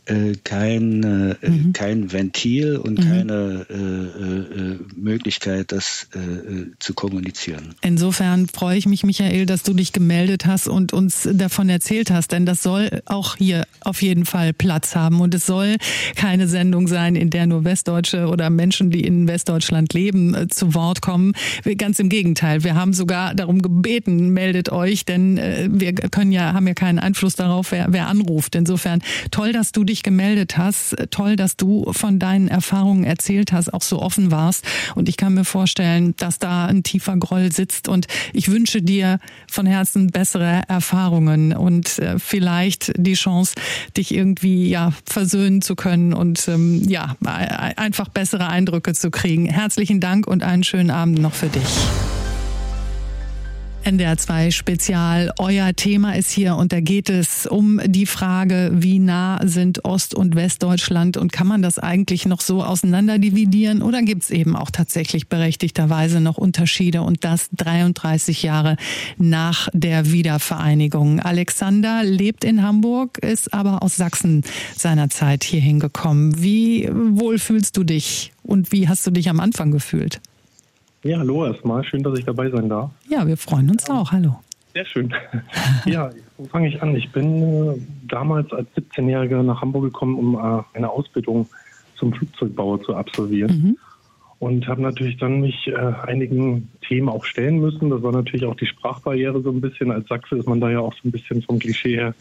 äh, kein, äh, mhm. kein Ventil und mhm. keine äh, äh, Möglichkeit, das äh, äh, zu kommunizieren. Insofern freue ich mich, Michael, dass du dich gemeldet hast und uns davon erzählt hast, denn das soll auch hier auf jeden Fall Platz haben und es soll keine Sendung sein, in der nur Westdeutsche oder Menschen, die in Westdeutschland leben, äh, zu Wort kommen. Ganz im Gegenteil, wir haben sogar darum gebeten, meldet euch, denn äh, wir können ja, haben ja keinen Einfluss darauf, wer, wer anruft. Insofern toll, dass du dich dich gemeldet hast. Toll, dass du von deinen Erfahrungen erzählt hast, auch so offen warst. Und ich kann mir vorstellen, dass da ein tiefer Groll sitzt. Und ich wünsche dir von Herzen bessere Erfahrungen und äh, vielleicht die Chance, dich irgendwie ja versöhnen zu können und ähm, ja einfach bessere Eindrücke zu kriegen. Herzlichen Dank und einen schönen Abend noch für dich. NDR 2 Spezial. Euer Thema ist hier und da geht es um die Frage, wie nah sind Ost- und Westdeutschland und kann man das eigentlich noch so auseinander dividieren oder gibt es eben auch tatsächlich berechtigterweise noch Unterschiede und das 33 Jahre nach der Wiedervereinigung. Alexander lebt in Hamburg, ist aber aus Sachsen seinerzeit hierhin gekommen. Wie wohl fühlst du dich und wie hast du dich am Anfang gefühlt? Ja, hallo erstmal. Schön, dass ich dabei sein darf. Ja, wir freuen uns auch. Hallo. Sehr schön. ja, wo fange ich an? Ich bin äh, damals als 17-Jähriger nach Hamburg gekommen, um äh, eine Ausbildung zum Flugzeugbauer zu absolvieren. Mhm. Und habe natürlich dann mich äh, einigen Themen auch stellen müssen. Das war natürlich auch die Sprachbarriere so ein bisschen. Als Sachse ist man da ja auch so ein bisschen vom Klischee her,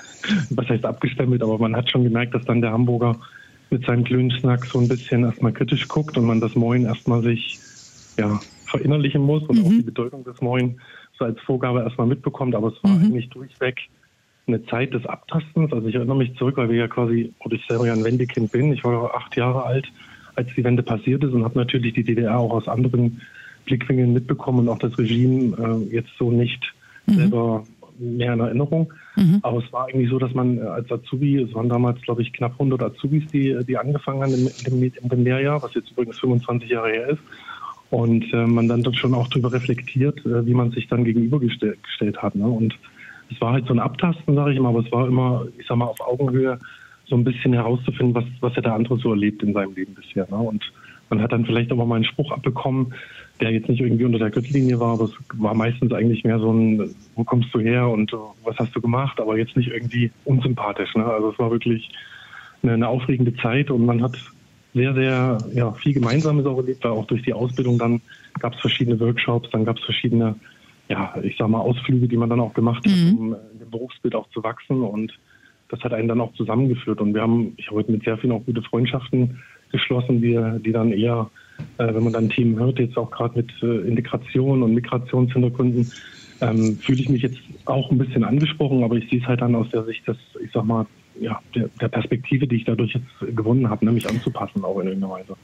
was heißt abgestempelt, aber man hat schon gemerkt, dass dann der Hamburger mit seinem Glühensnack so ein bisschen erstmal kritisch guckt und man das Moin erstmal sich ja, verinnerlichen muss und mhm. auch die Bedeutung des Neuen so als Vorgabe erstmal mitbekommt. Aber es war mhm. eigentlich durchweg eine Zeit des Abtastens. Also ich erinnere mich zurück, weil wir ja quasi, oder ich selber ja ein Wendekind bin. Ich war acht Jahre alt, als die Wende passiert ist und habe natürlich die DDR auch aus anderen Blickwinkeln mitbekommen und auch das Regime äh, jetzt so nicht mhm. selber mehr in Erinnerung. Mhm. Aber es war eigentlich so, dass man als Azubi, es waren damals, glaube ich, knapp 100 Azubis, die, die angefangen haben dem, in dem Lehrjahr, was jetzt übrigens 25 Jahre her ist und äh, man dann schon auch darüber reflektiert, äh, wie man sich dann gegenübergestellt hat. Ne? Und es war halt so ein Abtasten, sage ich immer, aber es war immer, ich sag mal, auf Augenhöhe so ein bisschen herauszufinden, was, was hat der andere so erlebt in seinem Leben bisher. Ne? Und man hat dann vielleicht auch mal einen Spruch abbekommen, der jetzt nicht irgendwie unter der Gürtellinie war, aber es war meistens eigentlich mehr so ein, wo kommst du her und was hast du gemacht, aber jetzt nicht irgendwie unsympathisch. Ne? Also es war wirklich eine, eine aufregende Zeit und man hat sehr, sehr ja, viel Gemeinsames auch erlebt, weil auch durch die Ausbildung dann gab es verschiedene Workshops, dann gab es verschiedene, ja, ich sag mal, Ausflüge, die man dann auch gemacht hat, mhm. um in dem Berufsbild auch zu wachsen und das hat einen dann auch zusammengeführt und wir haben, ich habe heute mit sehr vielen auch gute Freundschaften geschlossen, die, die dann eher, äh, wenn man dann Themen hört, jetzt auch gerade mit äh, Integration und Migrationshintergründen, ähm, fühle ich mich jetzt auch ein bisschen angesprochen, aber ich sehe es halt dann aus der Sicht des, ich sag mal, ja, der, der Perspektive, die ich dadurch jetzt gewonnen habe, nämlich anzupassen, auch in irgendeiner Weise.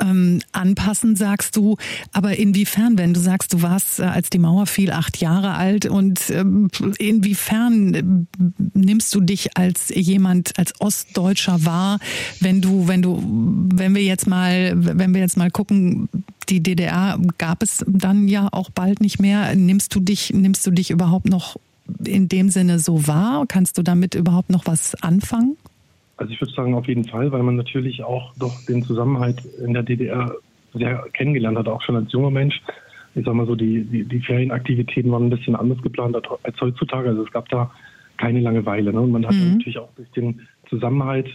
ähm, anpassen, sagst du. Aber inwiefern, wenn du sagst, du warst, äh, als die Mauer fiel, acht Jahre alt und ähm, inwiefern äh, nimmst du dich als jemand, als Ostdeutscher wahr, wenn du, wenn du, wenn wir jetzt mal, wenn wir jetzt mal gucken, die DDR gab es dann ja auch bald nicht mehr. Nimmst du dich, nimmst du dich überhaupt noch in dem Sinne so wahr? Kannst du damit überhaupt noch was anfangen? Also ich würde sagen auf jeden Fall, weil man natürlich auch doch den Zusammenhalt in der DDR sehr kennengelernt hat, auch schon als junger Mensch. Ich sag mal so, die, die, die Ferienaktivitäten waren ein bisschen anders geplant als heutzutage. Also es gab da keine Langeweile. Ne? Und man hat mhm. natürlich auch durch den Zusammenhalt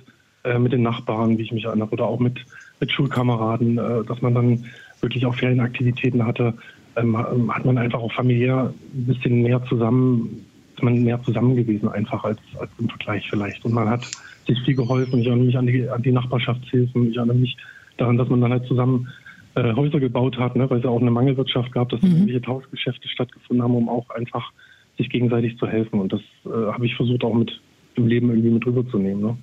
äh, mit den Nachbarn, wie ich mich erinnere, oder auch mit, mit Schulkameraden, äh, dass man dann wirklich auch Ferienaktivitäten hatte, ähm, hat man einfach auch familiär ein bisschen mehr zusammen, ist man mehr zusammen gewesen einfach als, als im Vergleich vielleicht. Und man hat sich viel geholfen. Ich erinnere mich an die, an die Nachbarschaftshilfen. Ich erinnere mich daran, dass man dann halt zusammen äh, Häuser gebaut hat, ne, weil es ja auch eine Mangelwirtschaft gab, dass mhm. irgendwelche Tauschgeschäfte stattgefunden haben, um auch einfach sich gegenseitig zu helfen. Und das äh, habe ich versucht auch mit im Leben irgendwie mit rüberzunehmen. Ne?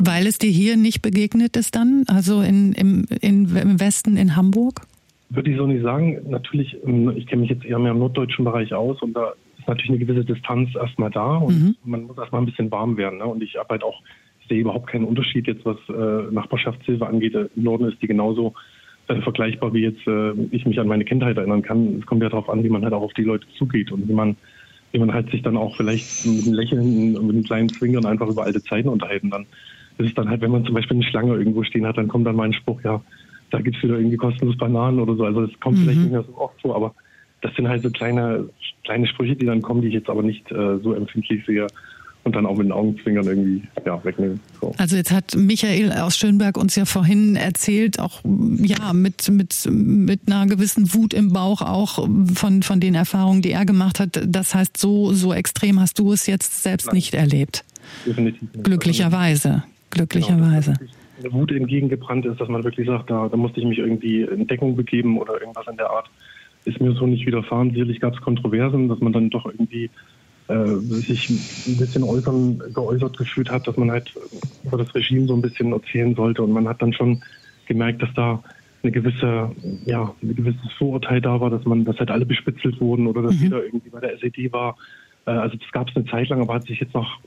Weil es dir hier nicht begegnet ist dann, also in, im, in, im Westen in Hamburg? Würde ich so nicht sagen. Natürlich, ähm, ich kenne mich jetzt eher mehr im norddeutschen Bereich aus und da ist natürlich eine gewisse Distanz erstmal da und mhm. man muss erstmal ein bisschen warm werden. Ne? Und ich habe halt auch, ich sehe überhaupt keinen Unterschied jetzt, was äh, Nachbarschaftshilfe angeht. Im Norden ist die genauso äh, vergleichbar, wie jetzt äh, ich mich an meine Kindheit erinnern kann. Es kommt ja darauf an, wie man halt auch auf die Leute zugeht und wie man, wie man halt sich dann auch vielleicht mit einem Lächeln und mit einem kleinen Zwingern einfach über alte Zeiten unterhalten. Dann ist es dann halt, wenn man zum Beispiel eine Schlange irgendwo stehen hat, dann kommt dann mal ein Spruch, ja, da gibt es wieder irgendwie kostenlos Bananen oder so. Also das kommt mhm. vielleicht nicht mehr so oft vor, aber das sind halt so kleine, kleine Sprüche, die dann kommen, die ich jetzt aber nicht äh, so empfindlich sehe und dann auch mit den Augenzwinkern irgendwie ja, wegnehmen. So. Also jetzt hat Michael aus Schönberg uns ja vorhin erzählt, auch ja mit, mit, mit einer gewissen Wut im Bauch auch von, von den Erfahrungen, die er gemacht hat. Das heißt, so, so extrem hast du es jetzt selbst Nein. nicht erlebt. Definitiv nicht. Glücklicherweise. Glücklicherweise. Genau, eine Wut entgegengebrannt ist, dass man wirklich sagt, da, da musste ich mich irgendwie in Deckung begeben oder irgendwas in der Art, ist mir so nicht widerfahren. Sicherlich gab es Kontroversen, dass man dann doch irgendwie äh, sich ein bisschen äußern, geäußert gefühlt hat, dass man halt über das Regime so ein bisschen erzählen sollte. Und man hat dann schon gemerkt, dass da eine gewisse, ja, ein gewisses Vorurteil da war, dass man, dass halt alle bespitzelt wurden oder dass mhm. jeder irgendwie bei der SED war. Äh, also das gab es eine Zeit lang, aber hat sich jetzt nach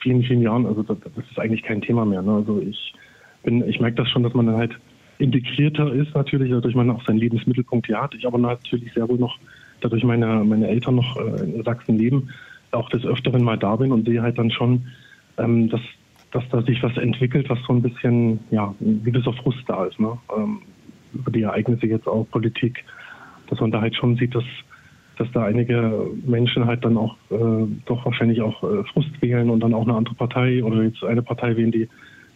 vielen, vielen Jahren, also das, das ist eigentlich kein Thema mehr. Ne? Also ich bin, ich merke das schon, dass man dann halt integrierter ist natürlich, dadurch man auch seinen Lebensmittelpunkt hier hat. Ich aber natürlich sehr wohl noch, dadurch meine, meine Eltern noch äh, in Sachsen leben, auch des Öfteren mal da bin und sehe halt dann schon, ähm, dass, dass da sich was entwickelt, was so ein bisschen, ja, ein gewisser Frust da ist, ne? Ähm, über die Ereignisse jetzt auch Politik, dass man da halt schon sieht, dass, dass da einige Menschen halt dann auch äh, doch wahrscheinlich auch äh, Frust wählen und dann auch eine andere Partei oder jetzt eine Partei wählen, die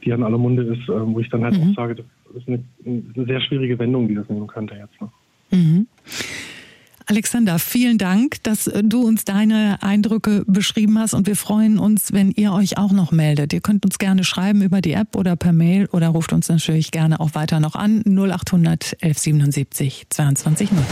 die an aller Munde ist, äh, wo ich dann halt mhm. auch sage, ist eine, eine, sehr schwierige Wendung, die das nehmen könnte jetzt. Ne? Mhm. Alexander, vielen Dank, dass du uns deine Eindrücke beschrieben hast und wir freuen uns, wenn ihr euch auch noch meldet. Ihr könnt uns gerne schreiben über die App oder per Mail oder ruft uns natürlich gerne auch weiter noch an 0800 1177 22 0.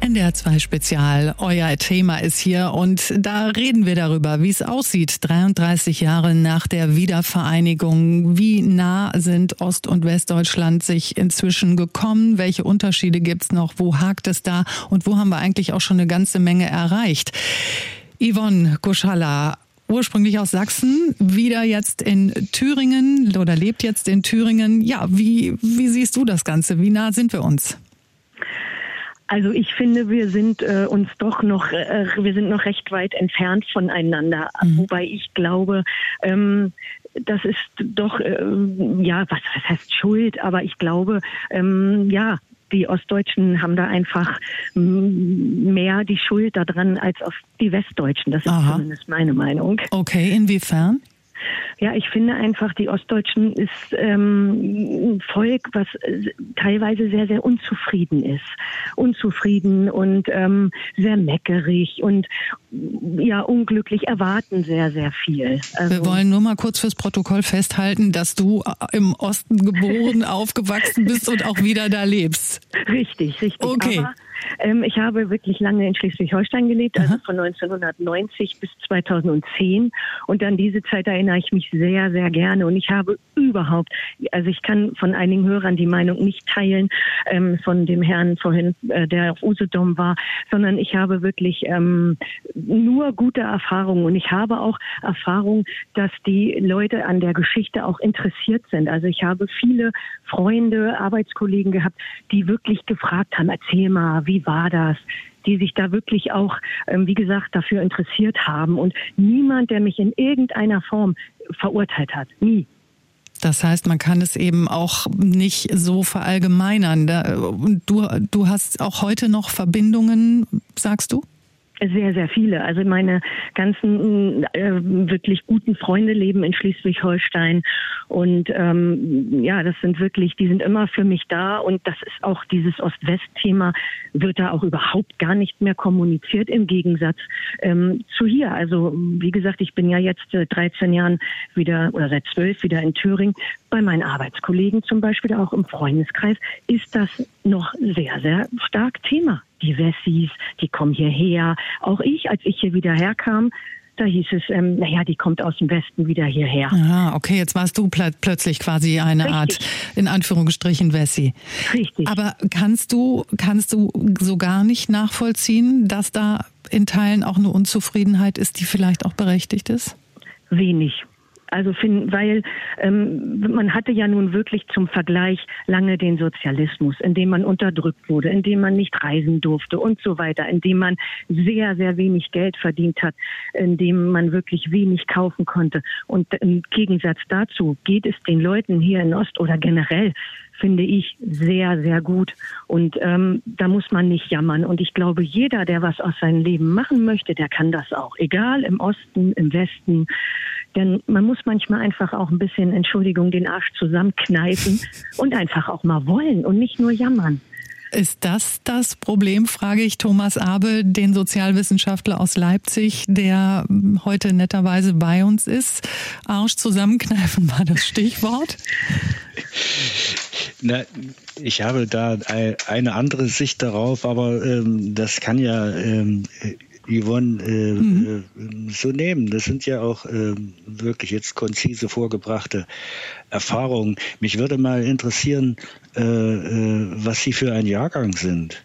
NDR 2 Spezial, euer Thema ist hier und da reden wir darüber, wie es aussieht, 33 Jahre nach der Wiedervereinigung. Wie nah sind Ost- und Westdeutschland sich inzwischen gekommen? Welche Unterschiede gibt's noch? Wo hakt es da? Und wo haben wir eigentlich auch schon eine ganze Menge erreicht? Yvonne Koschalla, ursprünglich aus Sachsen, wieder jetzt in Thüringen oder lebt jetzt in Thüringen. Ja, wie, wie siehst du das Ganze? Wie nah sind wir uns? Also ich finde, wir sind äh, uns doch noch, äh, wir sind noch recht weit entfernt voneinander. Mhm. Wobei ich glaube, ähm, das ist doch, äh, ja, was, was heißt Schuld? Aber ich glaube, ähm, ja, die Ostdeutschen haben da einfach mehr die Schuld daran als auf die Westdeutschen. Das ist Aha. zumindest meine Meinung. Okay, inwiefern? Ja, ich finde einfach, die Ostdeutschen ist ähm, ein Volk, was äh, teilweise sehr, sehr unzufrieden ist. Unzufrieden und ähm, sehr meckerig und ja, unglücklich erwarten sehr, sehr viel. Also, Wir wollen nur mal kurz fürs Protokoll festhalten, dass du äh, im Osten geboren, aufgewachsen bist und auch wieder da lebst. Richtig, richtig. Okay. Aber Ähm, ich habe wirklich lange in Schleswig-Holstein gelebt, also von 1990 bis 2010. Und an diese Zeit erinnere ich mich sehr, sehr gerne. Und ich habe überhaupt, also ich kann von einigen Hörern die Meinung nicht teilen, ähm, von dem Herrn vorhin, äh, der auf Usedom war, sondern ich habe wirklich ähm, nur gute Erfahrungen. Und ich habe auch Erfahrung, dass die Leute an der Geschichte auch interessiert sind. Also ich habe viele Freunde, Arbeitskollegen gehabt, die wirklich gefragt haben, erzähl mal, wie war das? die sich da wirklich auch, ähm, wie gesagt, dafür interessiert haben und niemand, der mich in irgendeiner Form verurteilt hat. Nie. Das heißt, man kann es eben auch nicht so verallgemeinern. Du, du hast auch heute noch Verbindungen, sagst du? Sehr, sehr viele. Also meine ganzen äh, wirklich guten Freunde leben in Schleswig-Holstein und ähm, ja, das sind wirklich, die sind immer für mich da und das ist auch dieses Ost-West-Thema wird da auch überhaupt gar nicht mehr kommuniziert im Gegensatz ähm, zu hier. Also wie gesagt, ich bin ja jetzt seit 13 Jahren wieder oder seit 12 wieder in Thüringen. Bei meinen Arbeitskollegen zum Beispiel auch im Freundeskreis ist das noch sehr, sehr stark Thema die Wessis, die kommen hierher. Auch ich, als ich hier wieder herkam, da hieß es, ähm, naja, die kommt aus dem Westen wieder hierher. Ah, okay, jetzt warst du pl plötzlich quasi eine Richtig. Art, in Anführungsstrichen, Wessi. Richtig. Aber kannst du, kannst du so gar nicht nachvollziehen, dass da in Teilen auch eine Unzufriedenheit ist, die vielleicht auch berechtigt ist? Wenig. Also find, weil ähm, man hatte ja nun wirklich zum Vergleich lange den Sozialismus, in dem man unterdrückt wurde, in dem man nicht reisen durfte und so weiter, in dem man sehr, sehr wenig Geld verdient hat, in dem man wirklich wenig kaufen konnte. Und im Gegensatz dazu geht es den Leuten hier in Ost oder generell finde ich sehr, sehr gut. Und ähm, da muss man nicht jammern. Und ich glaube, jeder, der was aus seinem Leben machen möchte, der kann das auch. Egal im Osten, im Westen. Denn man muss manchmal einfach auch ein bisschen, Entschuldigung, den Arsch zusammenkneifen und einfach auch mal wollen und nicht nur jammern. Ist das das Problem, frage ich Thomas Abel, den Sozialwissenschaftler aus Leipzig, der heute netterweise bei uns ist. Arsch zusammenkneifen war das Stichwort. Na, ich habe da eine andere Sicht darauf, aber ähm, das kann ja ähm, Yvonne äh, mhm. äh, so nehmen. Das sind ja auch äh, wirklich jetzt konzise vorgebrachte Erfahrungen. Mich würde mal interessieren, äh, äh, was Sie für ein Jahrgang sind.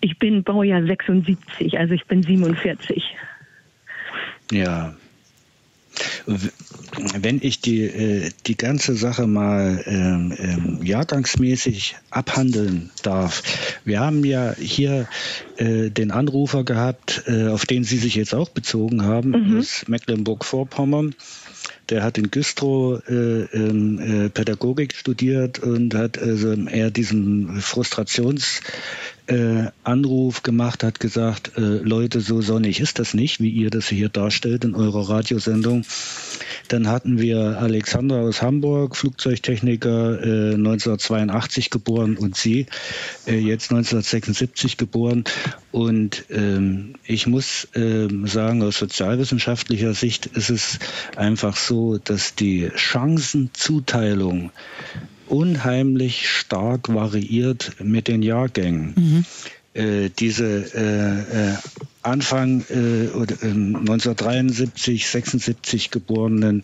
Ich bin Baujahr 76, also ich bin 47. Ja, wenn ich die, äh, die ganze Sache mal ähm, ähm, jahrgangsmäßig abhandeln darf. Wir haben ja hier äh, den Anrufer gehabt, äh, auf den Sie sich jetzt auch bezogen haben, mhm. aus Mecklenburg-Vorpommern. Der hat in Güstrow äh, äh, Pädagogik studiert und hat also eher diesen Frustrations äh, gemacht, hat gesagt, äh, Leute, so sonnig ist das nicht, wie ihr das hier darstellt in eurer Radiosendung. Dann hatten wir Alexander aus Hamburg, Flugzeugtechniker, äh, 1982 geboren und sie äh, jetzt 1976 geboren. Und ähm, ich muss ähm, sagen, aus sozialwissenschaftlicher Sicht ist es einfach so, dass die Chancenzuteilung unheimlich stark variiert mit den Jahrgängen. Mhm. Äh, diese äh, äh, Anfang äh, 1973, 76 geborenen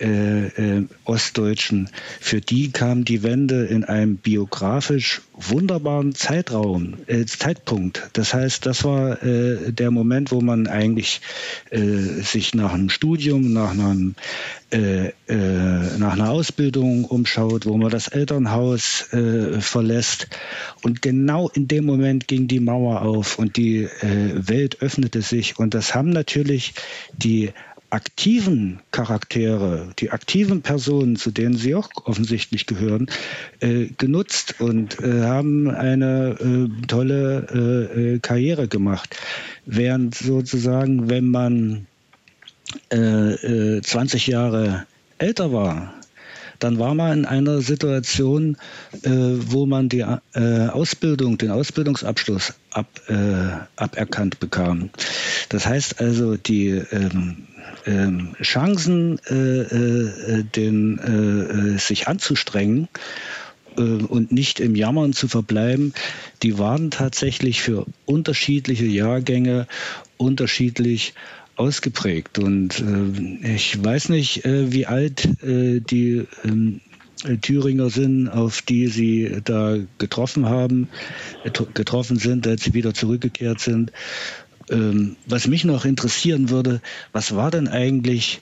äh, äh, Ostdeutschen, für die kam die Wende in einem biografisch wunderbaren Zeitraum, äh, Zeitpunkt. Das heißt, das war äh, der Moment, wo man eigentlich äh, sich nach einem Studium, nach einem äh, äh, nach einer Ausbildung umschaut, wo man das Elternhaus äh, verlässt. Und genau in dem Moment ging die Mauer auf und die Welt öffnete sich. Und das haben natürlich die aktiven Charaktere, die aktiven Personen, zu denen sie auch offensichtlich gehören, äh, genutzt und äh, haben eine äh, tolle äh, äh, Karriere gemacht. Während sozusagen, wenn man 20 äh, Jahre älter war, dann war man in einer Situation, äh, wo man die äh, Ausbildung, den Ausbildungsabschluss ab, äh, aberkannt bekam. Das heißt also, die ähm, ähm, Chancen, äh, äh, den, äh, sich anzustrengen und nicht im Jammern zu verbleiben, die waren tatsächlich für unterschiedliche Jahrgänge unterschiedlich ausgeprägt. Und äh, ich weiß nicht, äh, wie alt äh, die ähm, Thüringer sind, auf die sie da getroffen haben, getroffen sind, als sie wieder zurückgekehrt sind. Ähm, was mich noch interessieren würde, was war denn eigentlich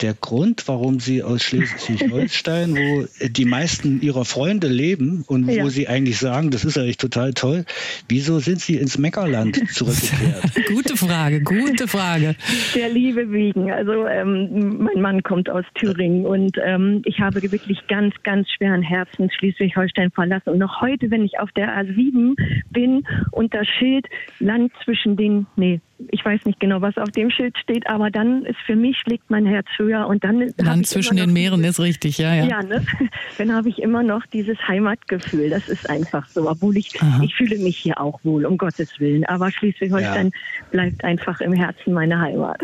der Grund, warum Sie aus Schleswig-Holstein, wo die meisten Ihrer Freunde leben und wo ja. Sie eigentlich sagen, das ist eigentlich total toll, wieso sind Sie ins Meckerland zurückgekehrt? gute Frage, gute Frage. Der liebe Wiegen. Also ähm, mein Mann kommt aus Thüringen und ähm, ich habe wirklich ganz, ganz schweren Herzens Schleswig-Holstein verlassen. Und noch heute, wenn ich auf der A7 bin und das Schild Land zwischen den, nee, ich weiß nicht genau, was auf dem Schild steht, aber dann ist für mich schlägt mein Herz höher und dann Land zwischen den Meeren dieses, ist richtig, ja, ja. Ja, ne? dann habe ich immer noch dieses Heimatgefühl. Das ist einfach so, obwohl ich Aha. ich fühle mich hier auch wohl, um Gottes willen. Aber Schleswig-Holstein ja. bleibt einfach im Herzen meine Heimat.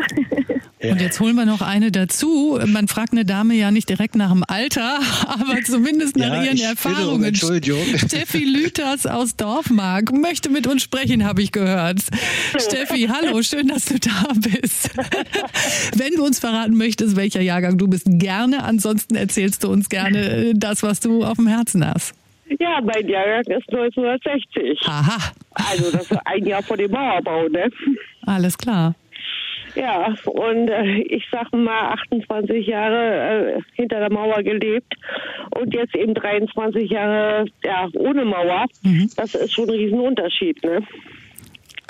Und jetzt holen wir noch eine dazu. Man fragt eine Dame ja nicht direkt nach dem Alter, aber zumindest nach ja, ihren Erfahrungen. Um Entschuldigung. Steffi Lüters aus Dorfmark möchte mit uns sprechen, habe ich gehört. Steffi, hallo. Hallo, schön, dass du da bist. Wenn du uns verraten möchtest, welcher Jahrgang du bist, gerne. Ansonsten erzählst du uns gerne äh, das, was du auf dem Herzen hast. Ja, mein Jahrgang ist 1960. Aha. Also das war ein Jahr vor dem Mauerbau, ne? Alles klar. Ja, und äh, ich sag mal 28 Jahre äh, hinter der Mauer gelebt und jetzt eben 23 Jahre ja, ohne Mauer. Mhm. Das ist schon ein Riesenunterschied, ne?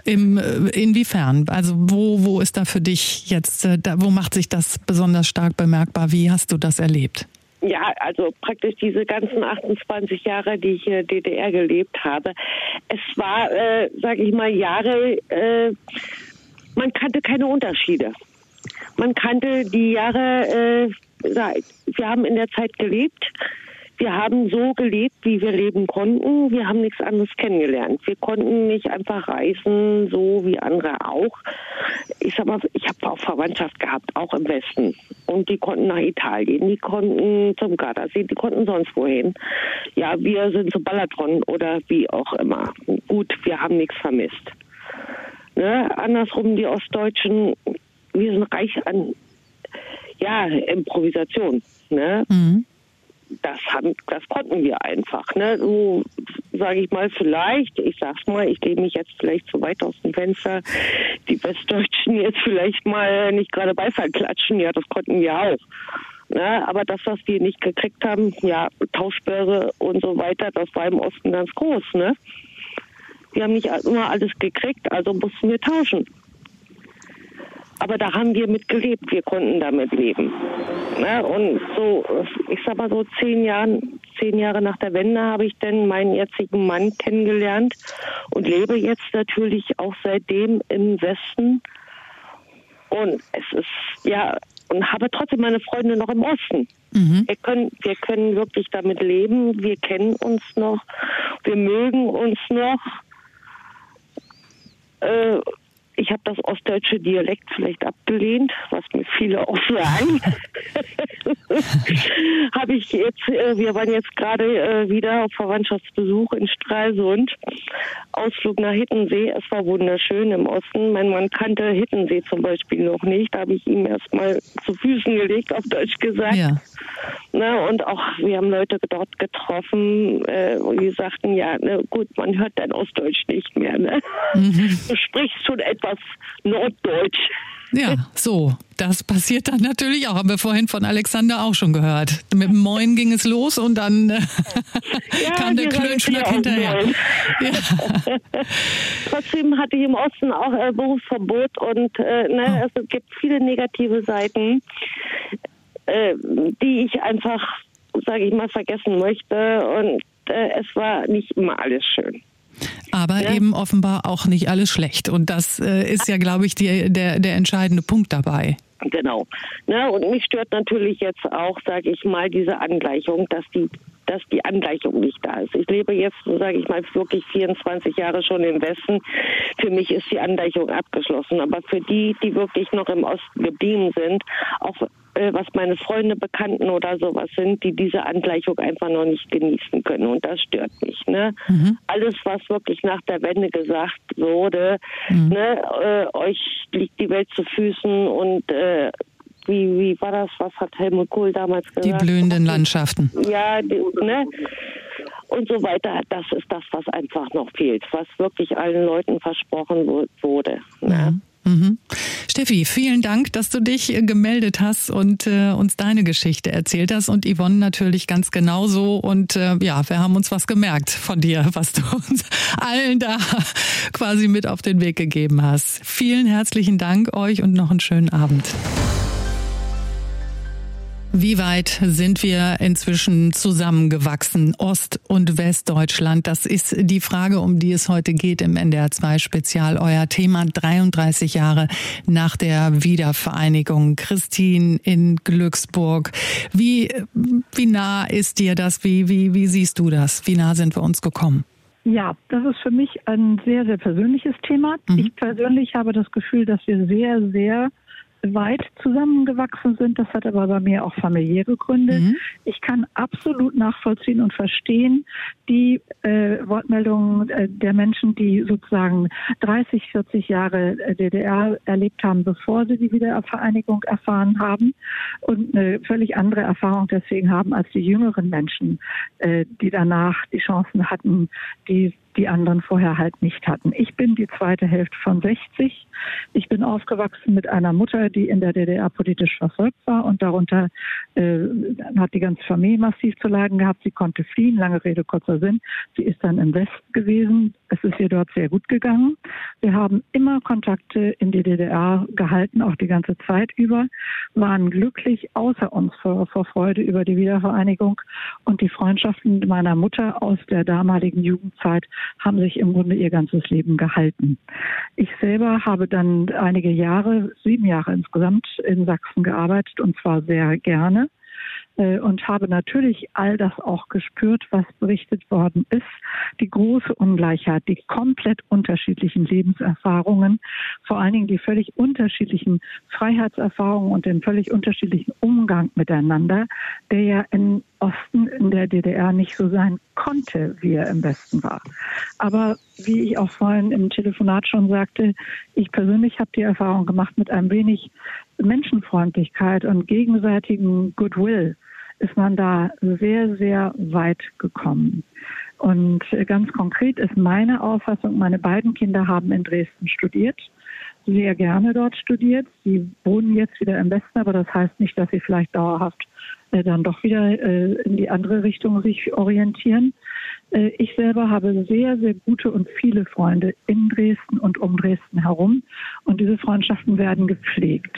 Im, äh, inwiefern? Also wo, wo ist da für dich jetzt, äh, da, wo macht sich das besonders stark bemerkbar? Wie hast du das erlebt? Ja, also praktisch diese ganzen 28 Jahre, die ich in der DDR gelebt habe. Es war, äh, sage ich mal, Jahre, äh, man kannte keine Unterschiede. Man kannte die Jahre, äh, wir haben in der Zeit gelebt. Wir haben so gelebt, wie wir leben konnten. Wir haben nichts anderes kennengelernt. Wir konnten nicht einfach reisen, so wie andere auch. Ich sag mal, ich habe auch Verwandtschaft gehabt, auch im Westen. Und die konnten nach Italien, die konnten zum Gardasee, die konnten sonst wohin. Ja, wir sind zum Ballatron oder wie auch immer. Gut, wir haben nichts vermisst. Ne? Andersrum, die Ostdeutschen, wir sind reich an ja, Improvisation. Ne? Mhm das haben, das konnten wir einfach. Ne? So sage ich mal, vielleicht, ich sag's mal, ich lehne mich jetzt vielleicht zu weit aus dem Fenster, die Westdeutschen jetzt vielleicht mal nicht gerade Beifall klatschen, ja, das konnten wir auch. Ne? Aber das, was wir nicht gekriegt haben, ja, Tauschbörse und so weiter, das war im Osten ganz groß, ne? Wir haben nicht immer alles gekriegt, also mussten wir tauschen. Aber da haben wir mit gelebt, wir konnten damit leben. Ne? Und so, ich sag mal so zehn Jahren, zehn Jahre nach der Wende habe ich dann meinen jetzigen Mann kennengelernt und lebe jetzt natürlich auch seitdem im Westen. Und es ist, ja, und habe trotzdem meine Freunde noch im Osten. Mhm. Wir, können, wir können wirklich damit leben, wir kennen uns noch, wir mögen uns noch. Äh, ich habe das ostdeutsche Dialekt vielleicht abgelehnt, was mir viele auch sagen. habe ich jetzt, äh, wir waren jetzt gerade äh, wieder auf Verwandtschaftsbesuch in Stralsund. Ausflug nach Hittensee. Es war wunderschön im Osten. Mein Mann kannte Hittensee zum Beispiel noch nicht. Da habe ich ihm erstmal zu Füßen gelegt, auf Deutsch gesagt. Ja. Ne, und auch wir haben Leute dort getroffen, äh, die sagten, ja, ne, gut, man hört dein Ostdeutsch nicht mehr. Ne? Mhm. Du sprichst schon etwas Norddeutsch. Ja, so. Das passiert dann natürlich auch. Haben wir vorhin von Alexander auch schon gehört. Mit dem Moin ging es los und dann äh, ja, kam der Klönschlag hinterher. Ja. Trotzdem hatte ich im Osten auch äh, Berufsverbot und äh, ne, oh. es gibt viele negative Seiten. Äh, die ich einfach, sage ich mal, vergessen möchte. Und äh, es war nicht immer alles schön. Aber ja. eben offenbar auch nicht alles schlecht. Und das äh, ist ja, glaube ich, die, der, der entscheidende Punkt dabei. Genau. Ne, und mich stört natürlich jetzt auch, sage ich mal, diese Angleichung, dass die dass die Angleichung nicht da ist. Ich lebe jetzt, sage ich mal, wirklich 24 Jahre schon im Westen. Für mich ist die Angleichung abgeschlossen. Aber für die, die wirklich noch im Osten geblieben sind, auch äh, was meine Freunde, Bekannten oder sowas sind, die diese Angleichung einfach noch nicht genießen können. Und das stört mich. Ne? Mhm. Alles, was wirklich nach der Wende gesagt wurde, mhm. ne, äh, euch liegt die Welt zu Füßen und äh, wie, wie war das? Was hat Helmut Kohl damals gesagt? Die blühenden Landschaften. Ja, die, ne? Und so weiter. Das ist das, was einfach noch fehlt, was wirklich allen Leuten versprochen wurde. Ne? Mhm. Steffi, vielen Dank, dass du dich äh, gemeldet hast und äh, uns deine Geschichte erzählt hast und Yvonne natürlich ganz genauso und äh, ja, wir haben uns was gemerkt von dir, was du uns allen da quasi mit auf den Weg gegeben hast. Vielen herzlichen Dank euch und noch einen schönen Abend. Wie weit sind wir inzwischen zusammengewachsen, Ost- und Westdeutschland? Das ist die Frage, um die es heute geht im NDR 2 Spezial. Euer Thema 33 Jahre nach der Wiedervereinigung. Christine in Glücksburg. Wie, wie nah ist dir das? Wie, wie, wie siehst du das? Wie nah sind wir uns gekommen? Ja, das ist für mich ein sehr, sehr persönliches Thema. Mhm. Ich persönlich habe das Gefühl, dass wir sehr, sehr weit zusammengewachsen sind. Das hat aber bei mir auch familiäre Gründe. Mhm. Ich kann absolut nachvollziehen und verstehen die äh, Wortmeldungen äh, der Menschen, die sozusagen 30, 40 Jahre äh, DDR erlebt haben, bevor sie die Wiedervereinigung erfahren haben und eine völlig andere Erfahrung deswegen haben als die jüngeren Menschen, äh, die danach die Chancen hatten, die die anderen vorher halt nicht hatten. Ich bin die zweite Hälfte von 60. Ich bin aufgewachsen mit einer Mutter, die in der DDR politisch verfolgt war und darunter äh, hat die ganze Familie massiv zu leiden gehabt. Sie konnte fliehen, lange Rede, kurzer Sinn. Sie ist dann im Westen gewesen. Es ist ihr dort sehr gut gegangen. Wir haben immer Kontakte in die DDR gehalten, auch die ganze Zeit über, waren glücklich außer uns vor, vor Freude über die Wiedervereinigung und die Freundschaften meiner Mutter aus der damaligen Jugendzeit haben sich im Grunde ihr ganzes Leben gehalten. Ich selber habe dann einige Jahre, sieben Jahre insgesamt in Sachsen gearbeitet und zwar sehr gerne und habe natürlich all das auch gespürt, was berichtet worden ist. Die große Ungleichheit, die komplett unterschiedlichen Lebenserfahrungen, vor allen Dingen die völlig unterschiedlichen Freiheitserfahrungen und den völlig unterschiedlichen Umgang miteinander, der ja im Osten in der DDR nicht so sein konnte, wie er im Westen war. Aber wie ich auch vorhin im Telefonat schon sagte, ich persönlich habe die Erfahrung gemacht mit ein wenig Menschenfreundlichkeit und gegenseitigen Goodwill ist man da sehr, sehr weit gekommen. Und ganz konkret ist meine Auffassung, meine beiden Kinder haben in Dresden studiert, sehr gerne dort studiert. Sie wohnen jetzt wieder im Westen, aber das heißt nicht, dass sie vielleicht dauerhaft äh, dann doch wieder äh, in die andere Richtung sich orientieren. Äh, ich selber habe sehr, sehr gute und viele Freunde in Dresden und um Dresden herum und diese Freundschaften werden gepflegt,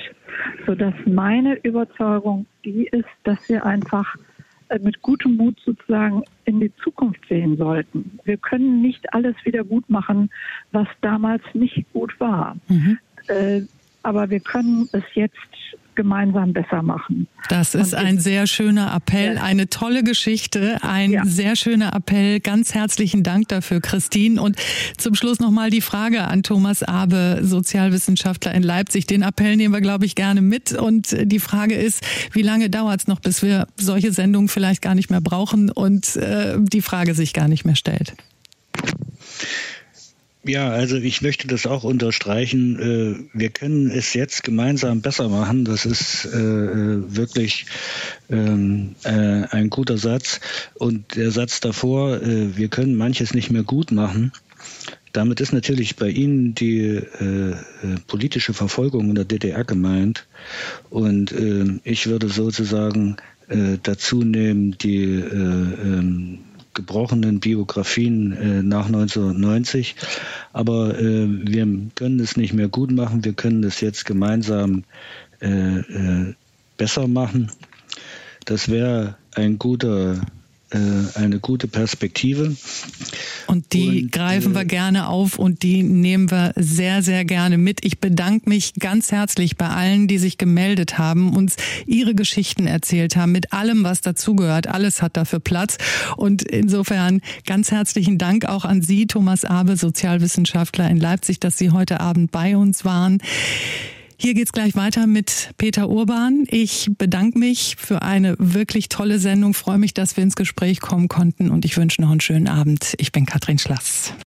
sodass meine Überzeugung die ist, dass wir einfach äh, mit gutem Mut sozusagen in die Zukunft sehen sollten. Wir können nicht alles wieder gut machen, was damals nicht gut war. Mhm. Äh, aber wir können es jetzt gemeinsam besser machen. Das ist ein sehr schöner Appell, ja. eine tolle Geschichte, ein ja. sehr schöner Appell. Ganz herzlichen Dank dafür, Christine. Und zum Schluss nochmal die Frage an Thomas Abe, Sozialwissenschaftler in Leipzig. Den Appell nehmen wir, glaube ich, gerne mit. Und die Frage ist, wie lange dauert es noch, bis wir solche Sendungen vielleicht gar nicht mehr brauchen und äh, die Frage sich gar nicht mehr stellt? Ja, also ich möchte das auch unterstreichen. Äh, wir können es jetzt gemeinsam besser machen. Das ist äh, wirklich ähm, äh, ein guter Satz. Und der Satz davor, wir können manches nicht mehr gut machen. Damit ist natürlich bei Ihnen die äh, politische Verfolgung in der DDR gemeint. Und äh, ich würde sozusagen äh, dazu nehmen die ähm, gebrochenen Biografien äh, nach 1990. Aber äh, wir können es nicht mehr gut machen. Wir können es jetzt gemeinsam äh, äh besser machen. Das wäre ein guter eine gute Perspektive. Und die und, greifen wir äh, gerne auf und die nehmen wir sehr, sehr gerne mit. Ich bedanke mich ganz herzlich bei allen, die sich gemeldet haben, uns ihre Geschichten erzählt haben, mit allem, was dazugehört. Alles hat dafür Platz. Und insofern ganz herzlichen Dank auch an Sie, Thomas Abe, Sozialwissenschaftler in Leipzig, dass Sie heute Abend bei uns waren. Hier geht's gleich weiter mit Peter Urban. Ich bedanke mich für eine wirklich tolle Sendung, freue mich, dass wir ins Gespräch kommen konnten und ich wünsche noch einen schönen Abend. Ich bin Katrin Schlass.